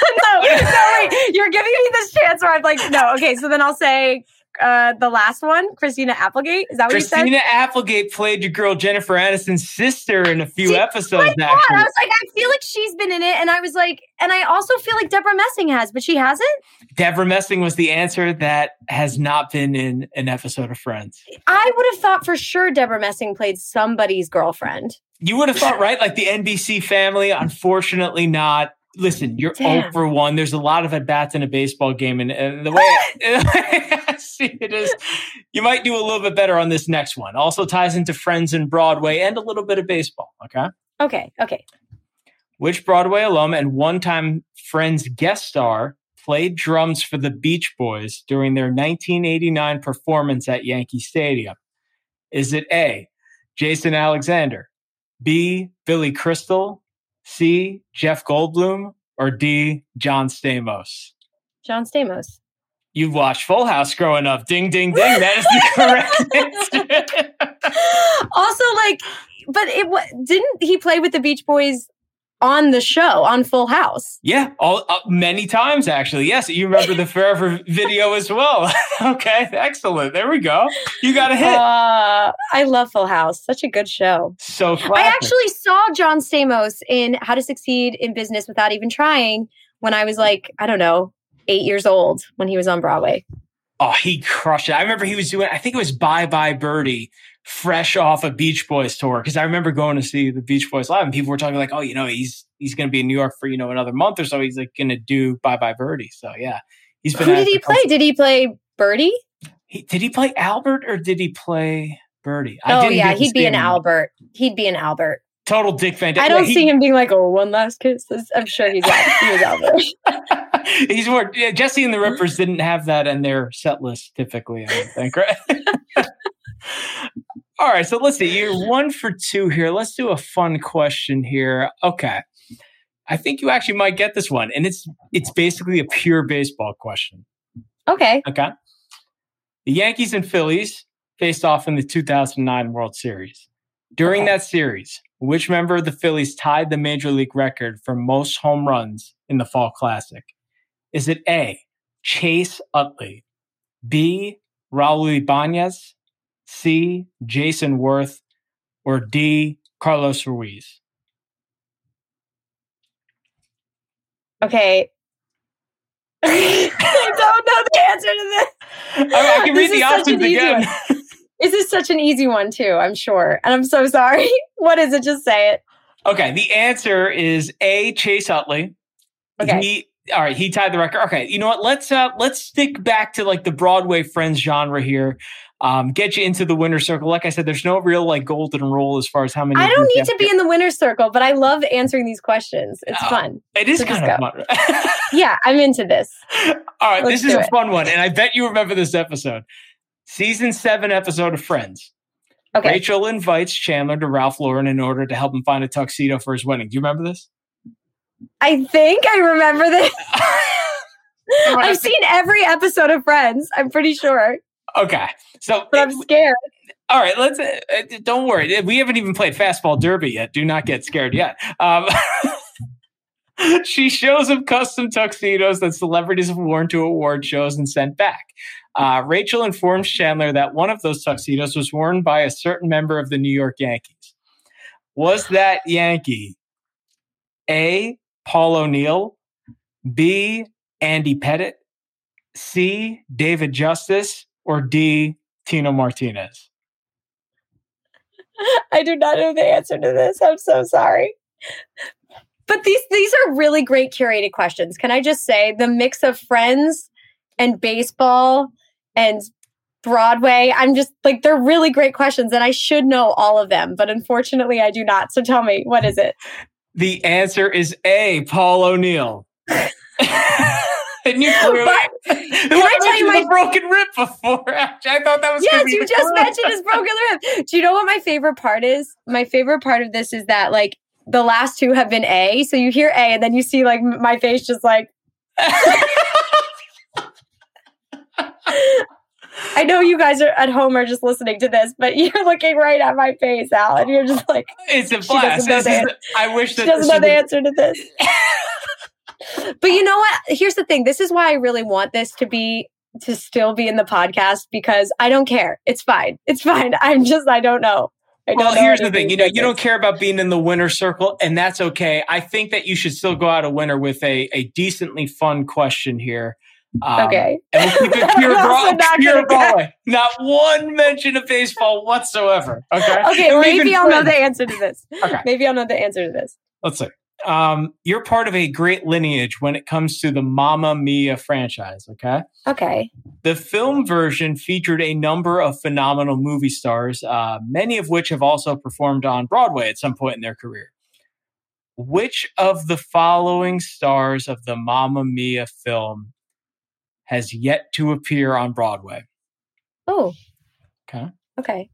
wait. You're giving me this chance where I'm like, no. Okay, so then I'll say uh, the last one, Christina Applegate. Is that what Christina you said? Christina Applegate played your girl Jennifer Aniston's sister in a few episodes, you said? I was like, I feel like she's been in it, and I was like, and I also feel like Debra Messing has, but she hasn't. Debra Messing was the answer that has not been in an episode of Friends. I would have thought for sure Debra Messing played somebody's girlfriend. You would have thought, right? Like the NBC family, unfortunately not. Listen, you're Damn. for 1. There's a lot of at bats in a baseball game. And, and the way I see it is, you might do a little bit better on this next one. Also ties into Friends and Broadway and a little bit of baseball. Okay. Okay, okay. Which Broadway alum and one time Friends guest star played drums for the Beach Boys during their 1989 performance at Yankee Stadium? Is it A, Jason Alexander, B, Billy Crystal, C, Jeff Goldblum, or D, John Stamos? John Stamos. You've watched Full House growing up. Ding, ding, ding. That is the correct answer. also, like, but it didn't he play with the Beach Boys on the show on Full House? Yeah, all uh, many times actually. Yes, you remember the Forever video as well. okay, excellent. There we go. You got a hit. Uh, I love Full House. Such a good show. so classic. I actually saw John Stamos in How to Succeed in Business Without Even Trying when I was like, I don't know, eight years old when he was on Broadway. Oh, he crushed it. I remember he was doing. I think it was Bye Bye Birdie, fresh off a Beach Boys tour. Because I remember going to see the Beach Boys live, and people were talking like, "Oh, you know, he's he's going to be in New York for you know another month or so. He's like going to do Bye Bye Birdie." So yeah, he's been. Who did he play? Did he play Birdie? He, did he play Albert or did he play Birdie? Oh didn't yeah, he'd be an him. Albert. He'd be an Albert. Total Dick Van. I don't he- see him being like, "Oh, one last kiss." I'm sure he's he was Albert. He's more yeah, Jesse and the Rippers didn't have that in their set list typically, I think, right? All right, so let's see. You're one for two here. Let's do a fun question here. Okay. I think you actually might get this one. And it's it's basically a pure baseball question. Okay. Okay. The Yankees and Phillies faced off in the 2009 World Series. During Okay. that series, which member of the Phillies tied the major league record for most home runs in the Fall Classic? Is it A, Chase Utley, B, Raul Ibanez, C, Jayson Werth, or D, Carlos Ruiz? Okay. I don't know the answer to this. I, I can read This the options again. This is such an easy one too, I'm sure. And I'm so sorry. What is it? Just say it. Okay, the answer is A. Chase Utley. Okay. He, all right, he tied the record. Okay, you know what? Let's uh let's stick back to like the Broadway Friends genre here. Um, get you into the winner circle. Like I said, there's no real like golden rule as far as how many. I don't need to be in the winner circle, but I love answering these questions. It's Oh. fun. It is so kind of fun. Yeah, I'm into this. all right, Let's this is a it. fun one, and I bet you remember this episode. Season seven episode of Friends. Okay. Rachel invites Chandler to Ralph Lauren in order to help him find a tuxedo for his wedding. Do you remember this? I think I remember this. I've seen every episode of Friends. I'm pretty sure, Okay, so but I'm scared. All right, let's. Uh, uh, don't worry, we haven't even played fastball derby yet. Do not get scared yet. Um, she shows him custom tuxedos that celebrities have worn to award shows and sent back. Uh, Rachel informs Chandler that one of those tuxedos was worn by a certain member of the New York Yankees. Was that Yankee A. Paul O'Neill, B. Andy Pettitte, C. David Justice, or D. Tino Martinez? I do not know the answer to this. I'm so sorry. But these these are really great curated questions. Can I just say the mix of friends and baseball and Broadway. I'm just like, they're really great questions and I should know all of them, but unfortunately I do not. So tell me, what is it? The answer is A, Paul O'Neill. and you clearly, But- can I tell you my- broken rib before? Actually, I thought that was Yes, you just mentioned his broken rib. Do you know what my favorite part is? My favorite part of this is that like the last two have been A. So you hear A and then you see like my face just like, I know you guys are at home are just listening to this, but you're looking right at my face, Al, and you're just like, It's a She blast. doesn't the I wish she doesn't this know the was- answer to this. but you know what? Here's the thing. This is why I really want this to be to still be in the podcast because I don't care. It's fine. It's fine. I'm just I don't know. I don't Well, know here's the thing. You know, you don't care about being in the winner circle, and that's okay. I think that you should still go out a winner with a, a decently fun question here. Um, Okay. And we'll keep it pure, not pure Broadway. Not one mention of baseball whatsoever. Okay. Okay, maybe I'll know the answer to this. Okay. Maybe I'll know the answer to this. Let's see. Um, you're part of a great lineage when it comes to the Mamma Mia franchise. Okay. Okay. The film version featured a number of phenomenal movie stars, uh, many of which have also performed on Broadway at some point in their career. Which of the following stars of the Mamma Mia film has yet to appear on Broadway? Oh. Okay. Okay.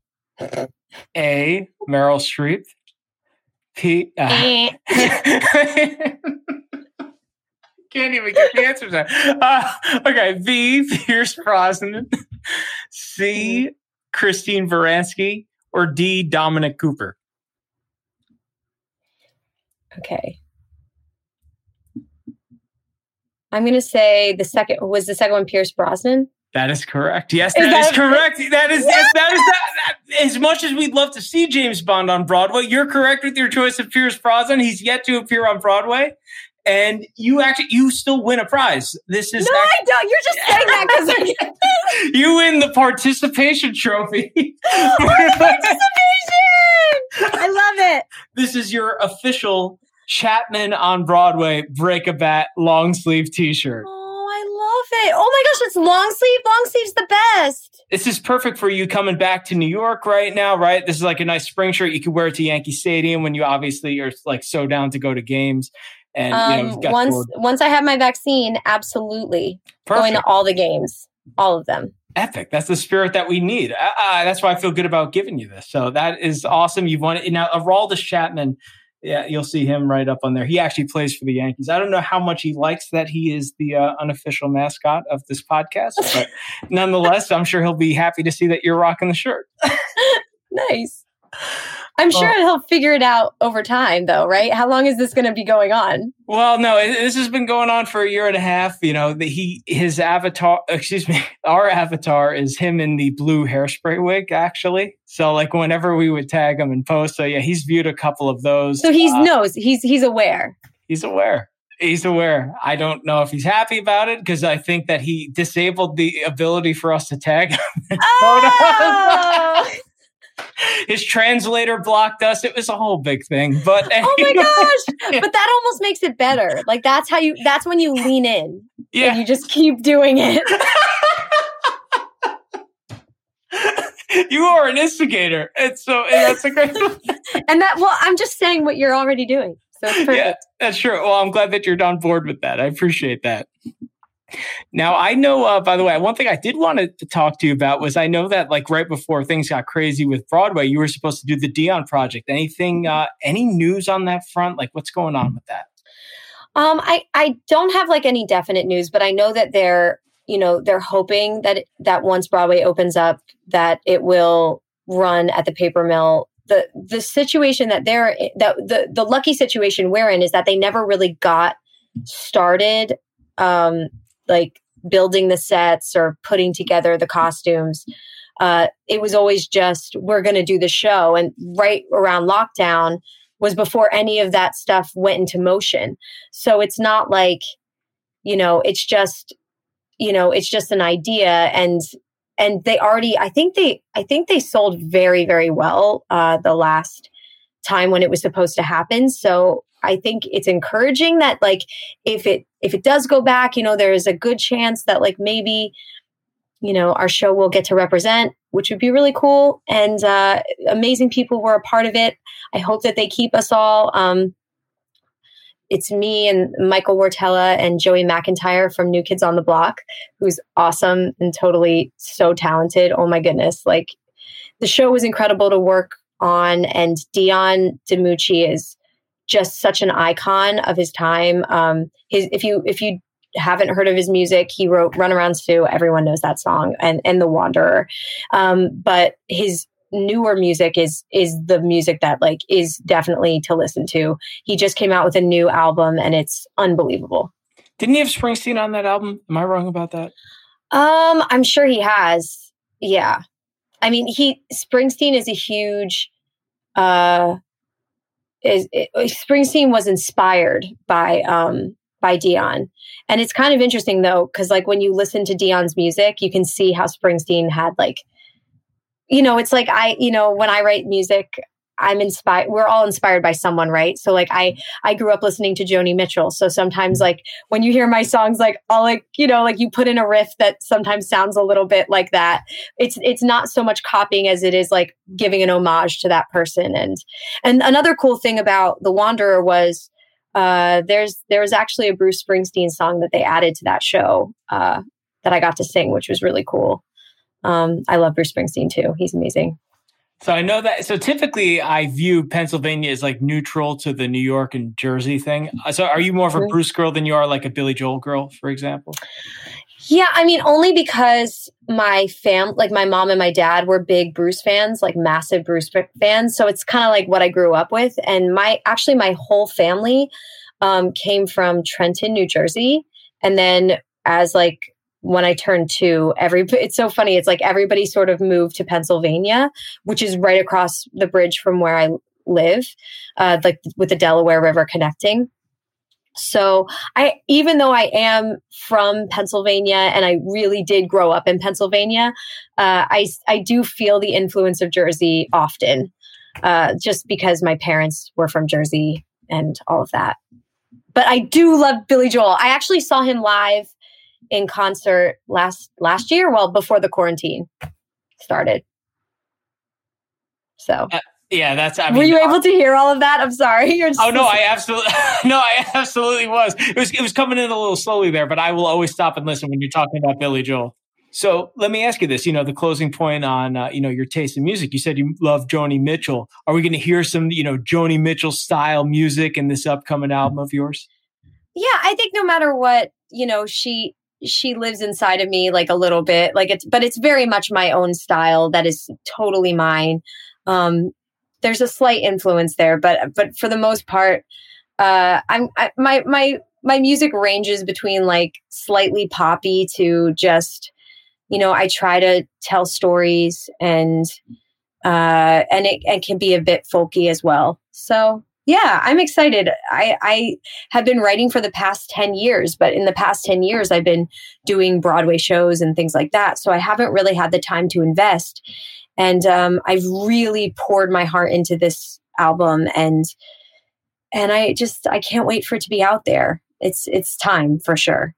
A. Meryl Streep. P. Uh, Eh. Can't even get the answers out. Uh, okay, B. Pierce Brosnan. C. Christine Baranski. Or D. Dominic Cooper. Okay. I'm gonna say the second was the second one Pierce Brosnan. That is correct. Yes, Is that is that- correct. That is yes, that is that, that- As much as we'd love to see James Bond on Broadway, you're correct with your choice of Pierce Brosnan. He's yet to appear on Broadway, and you actually you still win a prize. This is No, I don't. You're just saying that because you win the participation trophy. participation. I love it. this is your official Chapman on Broadway break a bat long sleeve T-shirt. Oh, I love it. Oh my gosh, it's long sleeve. Long sleeve's the best. This is perfect for you coming back to New York right now, right? This is like a nice spring shirt. You could wear it to Yankee Stadium when you obviously are like so down to go to games. And you know, Um, once once I have my vaccine, absolutely going perfect, to all the games, all of them. epic. That's the spirit that we need. Uh, uh, that's why I feel good about giving you this. So that is awesome. You've won it now. Aroldis Chapman. Yeah, you'll see him right up on there. He actually plays for the Yankees. I don't know how much he likes that he is the uh, unofficial mascot of this podcast, but nonetheless, I'm sure he'll be happy to see that you're rocking the shirt. Nice. I'm sure he'll figure it out over time, though, right? How long is this going to be going on? Well, no, it, this has been going on for a year and a half. You know, the, he his avatar, excuse me, our avatar is him in the blue hairspray wig, actually. So, like, whenever we would tag him and post, so yeah, he's viewed a couple of those. So he Uh, knows he's he's aware. he's aware. He's aware. I don't know if he's happy about it because I think that he disabled the ability for us to tag him. Oh. His translator blocked us. It was a whole big thing. But oh my gosh! But that almost makes it better. Like that's how you. That's when you lean in and yeah, you just keep doing it. you are an instigator. And so and that's a great. And that. Well, I'm just saying what you're already doing. So it's perfect. Yeah, that's true. Well, I'm glad that you're on board with that. I appreciate that. Now, I know, uh, by the way, one thing I did want to talk to you about was I know that, like, right before things got crazy with Broadway, you were supposed to do the Dion project. Anything, uh, any news on that front? Like, what's going on with that? Um, I I don't have like any definite news, but I know that they're you know they're hoping that that once Broadway opens up, that it will run at the paper mill. the The situation that they're that the the lucky situation we're in is that they never really got started, um, like building the sets or putting together the costumes. Uh, it was always just we're going to do the show, and right around lockdown was before any of that stuff went into motion. So it's not like, you know, it's just, you know, it's just an idea and and they already I think they I think they sold very, very well uh the last time when it was supposed to happen. So I think it's encouraging that like if it if it does go back, you know, there is a good chance that like maybe you know, our show will get to represent, which would be really cool. And uh, amazing people were a part of it. I hope that they keep us all. Um, it's me and Michael Wartella and Joey McIntyre from New Kids on the Block, who's awesome and totally so talented. Oh my goodness. Like the show was incredible to work on. And Dion DiMucci is just such an icon of his time. Um, his, if you, if you haven't heard of his music, he wrote Runaround Sue. Everyone knows that song and, and The Wanderer. Um, but his newer music is is the music that like is definitely to listen to. He just came out with a new album and it's unbelievable. Didn't he have Springsteen on that album? Am I wrong about that? Um, I'm sure he has. Yeah. I mean, he Springsteen is a huge uh is it, Springsteen was inspired by um by Dion. And it's kind of interesting though cuz like when you listen to Dion's music, you can see how Springsteen had like you know, it's like I, you know, when I write music, I'm inspired. We're all inspired by someone, right? So like I, I grew up listening to Joni Mitchell. So sometimes like when you hear my songs, like all like, you know, like you put in a riff that sometimes sounds a little bit like that. It's, it's not so much copying as it is like giving an homage to that person. And, and another cool thing about The Wanderer was, uh, there's, there was actually a Bruce Springsteen song that they added to that show, uh, that I got to sing, which was really cool. Um, I love Bruce Springsteen too. He's amazing. So I know that. So typically, I view Pennsylvania as like neutral to the New York and Jersey thing. Uh, so are you more of a. Bruce girl than you are like a Billy Joel girl, for example? Yeah, I mean, only because my fam, like my mom and my dad, were big Bruce fans, like massive Bruce fans. So it's kind of like what I grew up with. And my actually, my whole family um, came from Trenton, New Jersey, and then as like when I turned two, every it's so funny. It's like everybody sort of moved to Pennsylvania, which is right across the bridge from where I live, uh, like with the Delaware River connecting. So I, even though I am from Pennsylvania and I really did grow up in Pennsylvania, uh, I I do feel the influence of Jersey often, uh, just because my parents were from Jersey and all of that. But I do love Billy Joel. I actually saw him live in concert last last year, well before the quarantine started. So uh, yeah, that's. I mean, Were you able to hear all of that? I'm sorry. You're oh no, I absolutely no, I absolutely was. It was it was coming in a little slowly there, but I will always stop and listen when you're talking about Billy Joel. So let me ask you this: you know, the closing point on uh, you know your taste in music. You said you love Joni Mitchell. Are we going to hear some you know Joni Mitchell style music in this upcoming album of yours? Yeah, I think no matter what you know, she she lives inside of me like a little bit like it's but it's very much my own style that is totally mine. Um there's a slight influence there but but for the most part uh i'm I, my my my music ranges between like slightly poppy to just you know i try to tell stories and uh and it, it can be a bit folky as well. So yeah, I'm excited. I, I have been writing for the past 10 years, but in the past 10 years, I've been doing Broadway shows and things like that. So I haven't really had the time to invest. And um, I've really poured my heart into this album and and I just I can't wait for it to be out there. It's it's time for sure.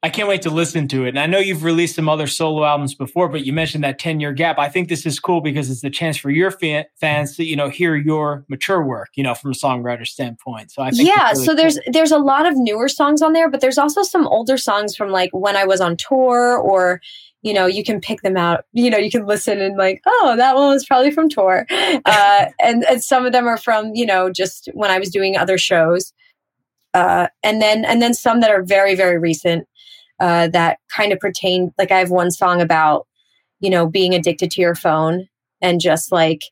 I can't wait to listen to it. And I know you've released some other solo albums before, but you mentioned that 10 year gap. I think this is cool because it's the chance for your fan, fans to, you know, hear your mature work, you know, from a songwriter standpoint. So I think Yeah, really so cool. there's there's a lot of newer songs on there, but there's also some older songs from like when I was on tour or you know, you can pick them out. You know, you can listen and like, oh, that one was probably from tour, uh, and and some of them are from you know just when I was doing other shows, uh, and then and then some that are very very recent uh, that kind of pertain. Like I have one song about, you know, being addicted to your phone and just like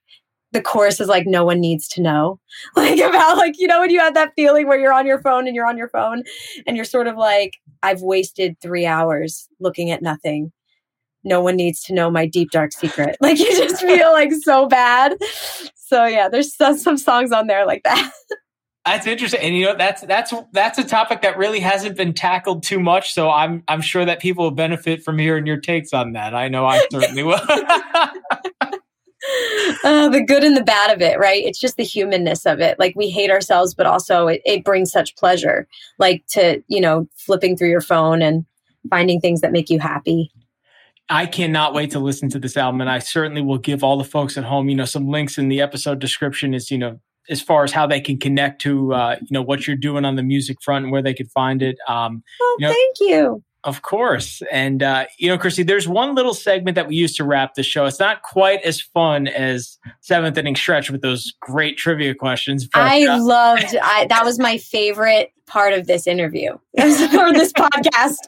the chorus is like no one needs to know. Like about like you know when you have that feeling where you're on your phone and you're on your phone and you're sort of like i've wasted three hours looking at nothing. No one needs to know my deep dark secret. Like you just feel like so bad. So yeah there's some songs on there like that That's interesting, and you know that's that's that's a topic that really hasn't been tackled too much. So I'm I'm sure that people will benefit from hearing your takes on that. I know I certainly will. uh, the good and the bad of it, right? It's just the humanness of it. Like we hate ourselves, but also it, it brings such pleasure, like to you know flipping through your phone and finding things that make you happy. I cannot wait to listen to this album, and I certainly will give all the folks at home, you know, some links in the episode description. Is you know as far as how they can connect to uh, you know what you're doing on the music front and where they could find it. Um, oh, you know, thank you. Of course. And, uh, you know, Christy, there's one little segment that we use to wrap the show. It's not quite as fun as seventh inning stretch with those great trivia questions. But, I uh, loved, I, that was my favorite part of this interview or this podcast.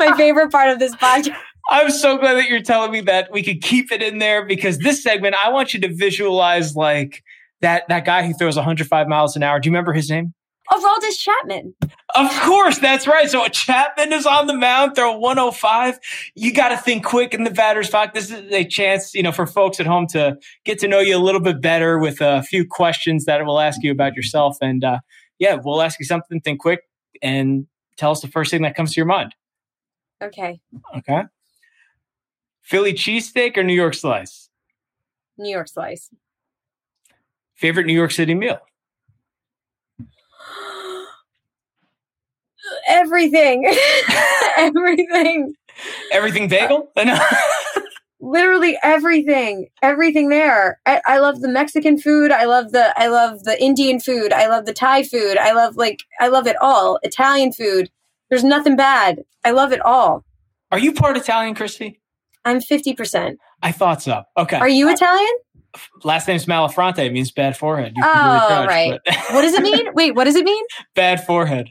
my favorite part of this podcast. I'm so glad that you're telling me that we could keep it in there because this segment, I want you to visualize like that, that guy who throws 105 miles an hour. Do you remember his name? Aroldis Chapman. Of course, that's right. So Chapman is on the mound, throw 105. You got to think quick in the batter's box. This is a chance, you know, for folks at home to get to know you a little bit better with a few questions that we'll ask you about yourself. And uh, yeah, we'll ask you something, think quick, and tell us the first thing that comes to your mind. Okay. Okay. Philly cheesesteak or New York slice? New York slice. Favorite New York City meal? everything, everything, everything bagel. Literally everything, everything there. I, I love the Mexican food. I love the I love the Indian food. I love the Thai food. I love like I love it all. Italian food. There's nothing bad. I love it all. Are you part Italian, Christy? I'm 50%. I thought so. Okay. Are you Italian? Last name's Malafronte means bad forehead. You oh, judge, right. what does it mean? Wait, what does it mean? Bad forehead.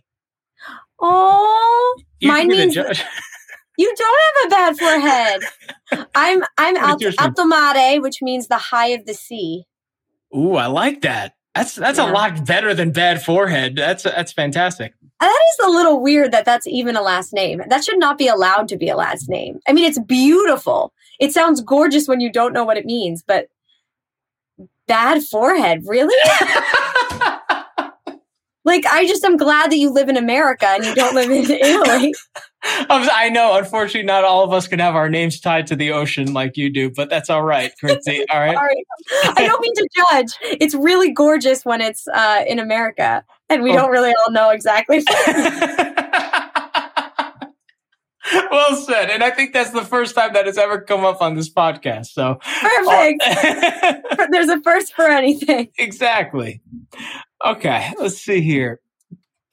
Oh, you mine means you don't have a bad forehead. I'm I'm alt- alto which means the high of the sea. Ooh, I like that. That's that's yeah. a lot better than bad forehead. That's that's fantastic. That is a little weird that that's even a last name. That should not be allowed to be a last name. I mean, it's beautiful. It sounds gorgeous when you don't know what it means, but bad forehead, really? Like, I just am glad that you live in America and you don't live in Italy. I know. Unfortunately, not all of us can have our names tied to the ocean like you do, but that's all right, Christy. All right. I don't mean to judge. It's really gorgeous when it's uh, in America, and we oh. don't really all know exactly. well said. And I think that's the first time that has ever come up on this podcast. So perfect. There's a first for anything. Exactly. Okay, let's see here.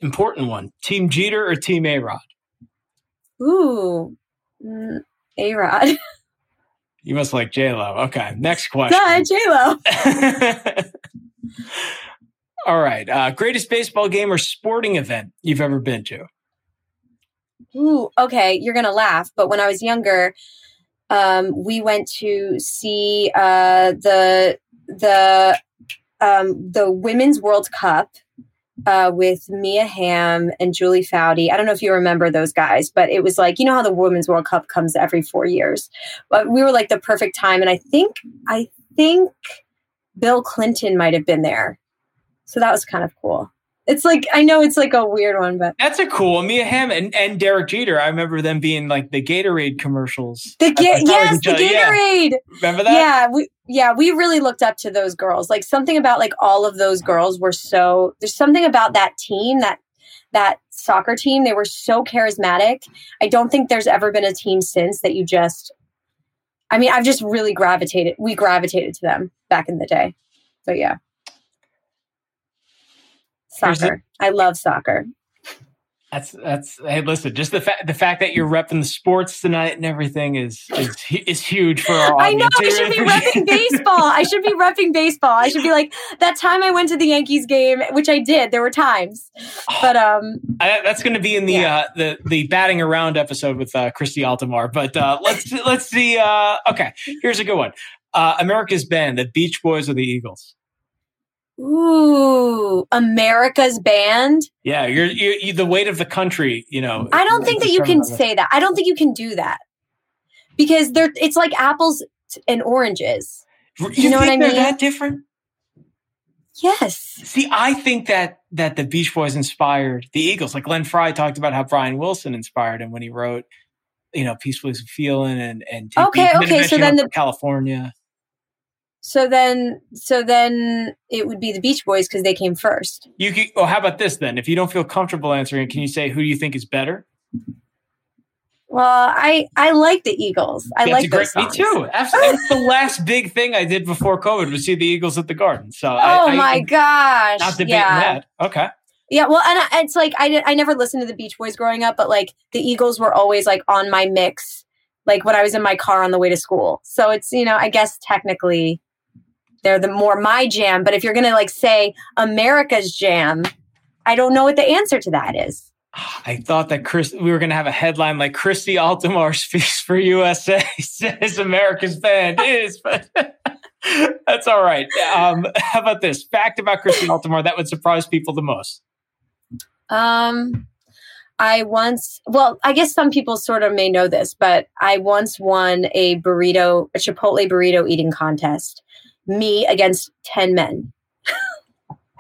Important one: Team Jeter or Team A Rod? Ooh, mm, A Rod. You must like J Lo. Okay, next question. Yeah, J Lo. All right. Uh, greatest baseball game or sporting event you've ever been to? Ooh, okay. You're gonna laugh, but when I was younger, um, we went to see uh, the the um, the Women's World Cup uh, with Mia Hamm and Julie Foudy. I don't know if you remember those guys, but it was like you know how the Women's World Cup comes every four years. But we were like the perfect time, and I think I think Bill Clinton might have been there, so that was kind of cool. It's like I know it's like a weird one, but that's a cool Mia Hamm and, and Derek Jeter. I remember them being like the Gatorade commercials. The ga- yes, the Gatorade. Yeah. Remember that? Yeah, we yeah we really looked up to those girls. Like something about like all of those girls were so. There's something about that team that that soccer team. They were so charismatic. I don't think there's ever been a team since that you just. I mean, I've just really gravitated. We gravitated to them back in the day. So yeah. Soccer. I love soccer. That's that's hey listen just the fact the fact that you're repping the sports tonight and everything is is is huge for our I know I should be repping baseball. I should be repping baseball. I should be like that time I went to the Yankees game, which I did. There were times, but um, I, that's going to be in the yeah. uh, the the batting around episode with uh, Christy Altomare. But uh, let's let's see. Uh, okay, here's a good one. Uh, America's band, the Beach Boys or the Eagles. Ooh, America's band. Yeah, you're, you're, you're, the weight of the country. You know. I don't think that you can say that. I don't think you can do that because they're. It's like apples and oranges. You, you know what I mean? That different. Yes. See, I think that that the Beach Boys inspired the Eagles. Like Glenn Frey talked about how Brian Wilson inspired him when he wrote, you know, "Peaceful Feeling" and and okay, okay. So then the California. So then, so then it would be the Beach Boys because they came first. You can, oh, how about this then? If you don't feel comfortable answering, can you say who do you think is better? Well, I I like the Eagles. I That's like great. Me too. Absolutely. The last big thing I did before COVID was see the Eagles at the Garden. So, Oh I, I, my gosh! not debating yeah. that. Okay. Yeah, well, and I- it's like I, I never listened to the Beach Boys growing up, but like the Eagles were always like on my mix, like when I was in my car on the way to school. So it's you know I guess technically they're the more my jam. But if you're gonna like say America's jam, I don't know what the answer to that is. I thought that Chris, we were going to have a headline like Christy Altomare speaks for USA, says America's band is, but that's all right. Um, how about this fact about Christy Altomare that would surprise people the most? Um, I once, well, I guess some people sort of may know this, but I once won a burrito, a Chipotle burrito eating contest. Me against ten men.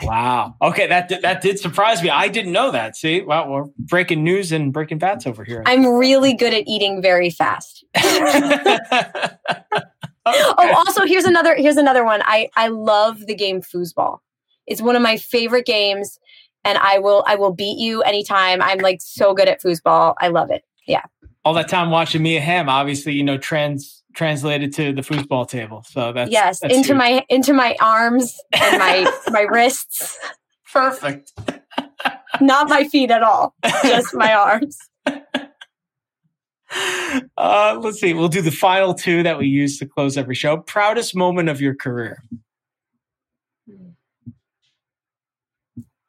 Wow. Okay, that did, that did surprise me. I didn't know that. See, wow, we're breaking news and breaking bats over here. I'm really good at eating very fast. Oh, also here's another here's another one. I I love the game foosball. It's one of my favorite games, and I will I will beat you anytime. I'm like so good at foosball. I love it. Yeah. all that time watching Mia Hamm, obviously, you know, trans translated to the foosball table. So that's yes, that's into huge. my into my arms and my my wrists, perfect. not my feet at all, just my arms. Uh, let's see. We'll do the final two that we use to close every show. Proudest moment of your career.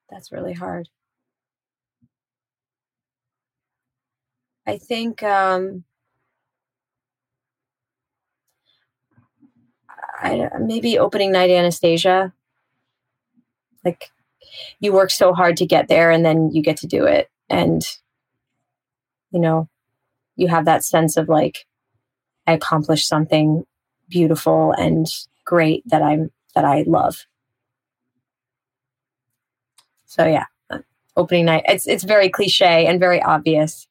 That's really hard. I think um I maybe opening night Anastasia. Like you work so hard to get there and then you get to do it and you know you have that sense of like I accomplished something beautiful and great that I'm that I love. So yeah, opening night. It's it's very cliche and very obvious,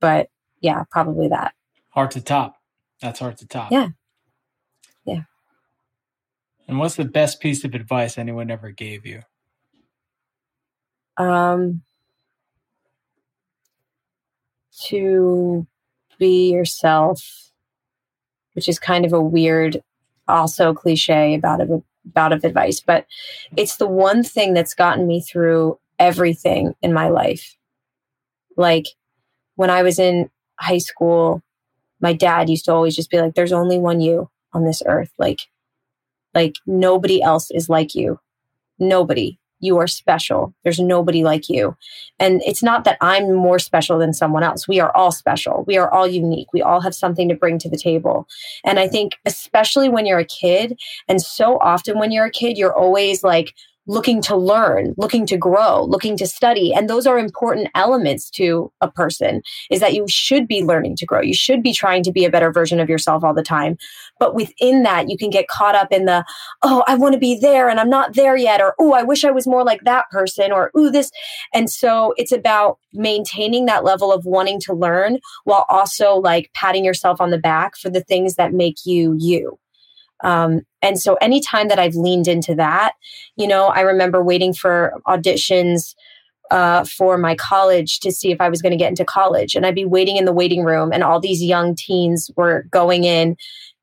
but yeah, probably that. Hard to top. That's hard to top. Yeah. Yeah. And what's the best piece of advice anyone ever gave you? Um, to be yourself, which is kind of a weird, also cliche about of about of advice, but it's the one thing that's gotten me through everything in my life. Like when I was in high school, my dad used to always just be like, "There's only one you on this earth. Like, like nobody else is like you. Nobody." you are special. There's nobody like you. And it's not that I'm more special than someone else. We are all special. We are all unique. We all have something to bring to the table. And I think, especially when you're a kid, and so often when you're a kid, you're always like, looking to learn, looking to grow, looking to study. And those are important elements to a person is that you should be learning to grow. You should be trying to be a better version of yourself all the time. But within that, you can get caught up in the, oh, I want to be there and I'm not there yet. Or, oh, I wish I was more like that person. Or, oh, this. And so it's about maintaining that level of wanting to learn while also like patting yourself on the back for the things that make you you. Um, and so anytime that I've leaned into that, you know, I remember waiting for auditions uh, for my college to see if I was going to get into college. And I'd be waiting in the waiting room, and all these young teens were going in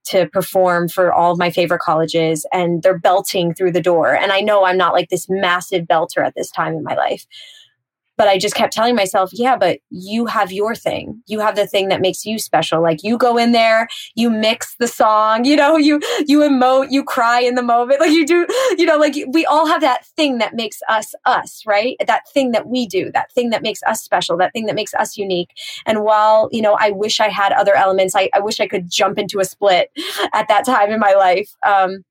to perform for all of my favorite colleges, and they're belting through the door. And I know I'm not like this massive belter at this time in my life. But I just kept telling myself, yeah, but you have your thing. You have the thing that makes you special. Like you go in there, you mix the song, you know, you you emote, you cry in the moment. Like you do, you know, like we all have that thing that makes us us, right? That thing that we do, that thing that makes us special, that thing that makes us unique. And while, you know, I wish I had other elements, I, I wish I could jump into a split at that time in my life. Um,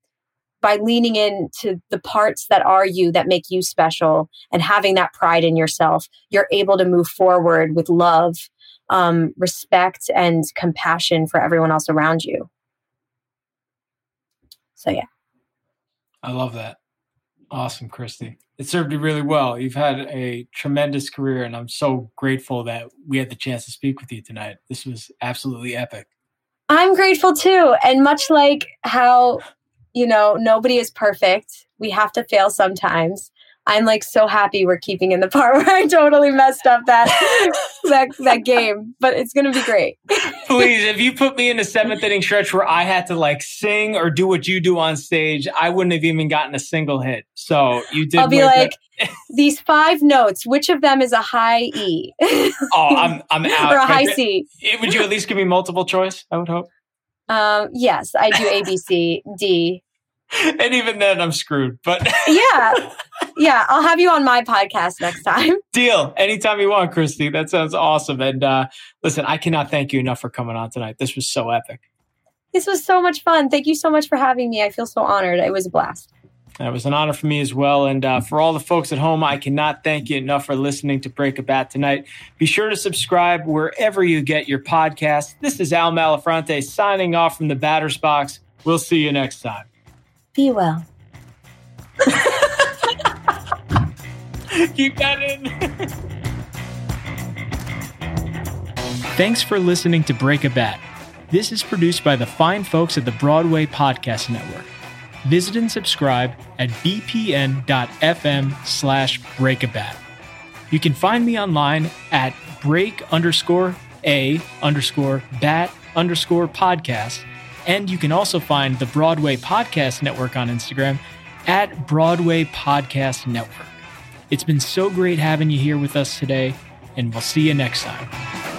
by leaning into the parts that are you that make you special and having that pride in yourself, you're able to move forward with love, um, respect, and compassion for everyone else around you. So, yeah. I love that. Awesome, Christy. It served you really well. You've had a tremendous career, and I'm so grateful that we had the chance to speak with you tonight. This was absolutely epic. I'm grateful too. And much like how you know, nobody is perfect. We have to fail sometimes. I'm like so happy we're keeping in the part where I totally messed up that that that game, but it's gonna be great. Please, if you put me in a seventh inning stretch where I had to like sing or do what you do on stage, I wouldn't have even gotten a single hit. So you did. I'll be like, these five notes. Which of them is a high E? oh, I'm I'm out. or a high C. Would you at least give me multiple choice? I would hope. Um, yes, I do A B C D. And even then, I'm screwed. But yeah, yeah, I'll have you on my podcast next time. Deal. Anytime you want, Christy. That sounds awesome. And uh, listen, I cannot thank you enough for coming on tonight. This was so epic. This was so much fun. Thank you so much for having me. I feel so honored. It was a blast. It was an honor for me as well. And uh, for all the folks at home, I cannot thank you enough for listening to Break a Bat tonight. Be sure to subscribe wherever you get your podcast. This is Al Malafronte signing off from the batter's box. We'll see you next time. Be well. Keep that in. Thanks for listening to Break a Bat. This is produced by the fine folks at the Broadway Podcast Network. Visit and subscribe at bpn.fm slash breakabat. You can find me online at break underscore a underscore bat underscore podcast. And you can also find the Broadway Podcast Network on Instagram at Broadway Podcast Network. It's been so great having you here with us today, and we'll see you next time.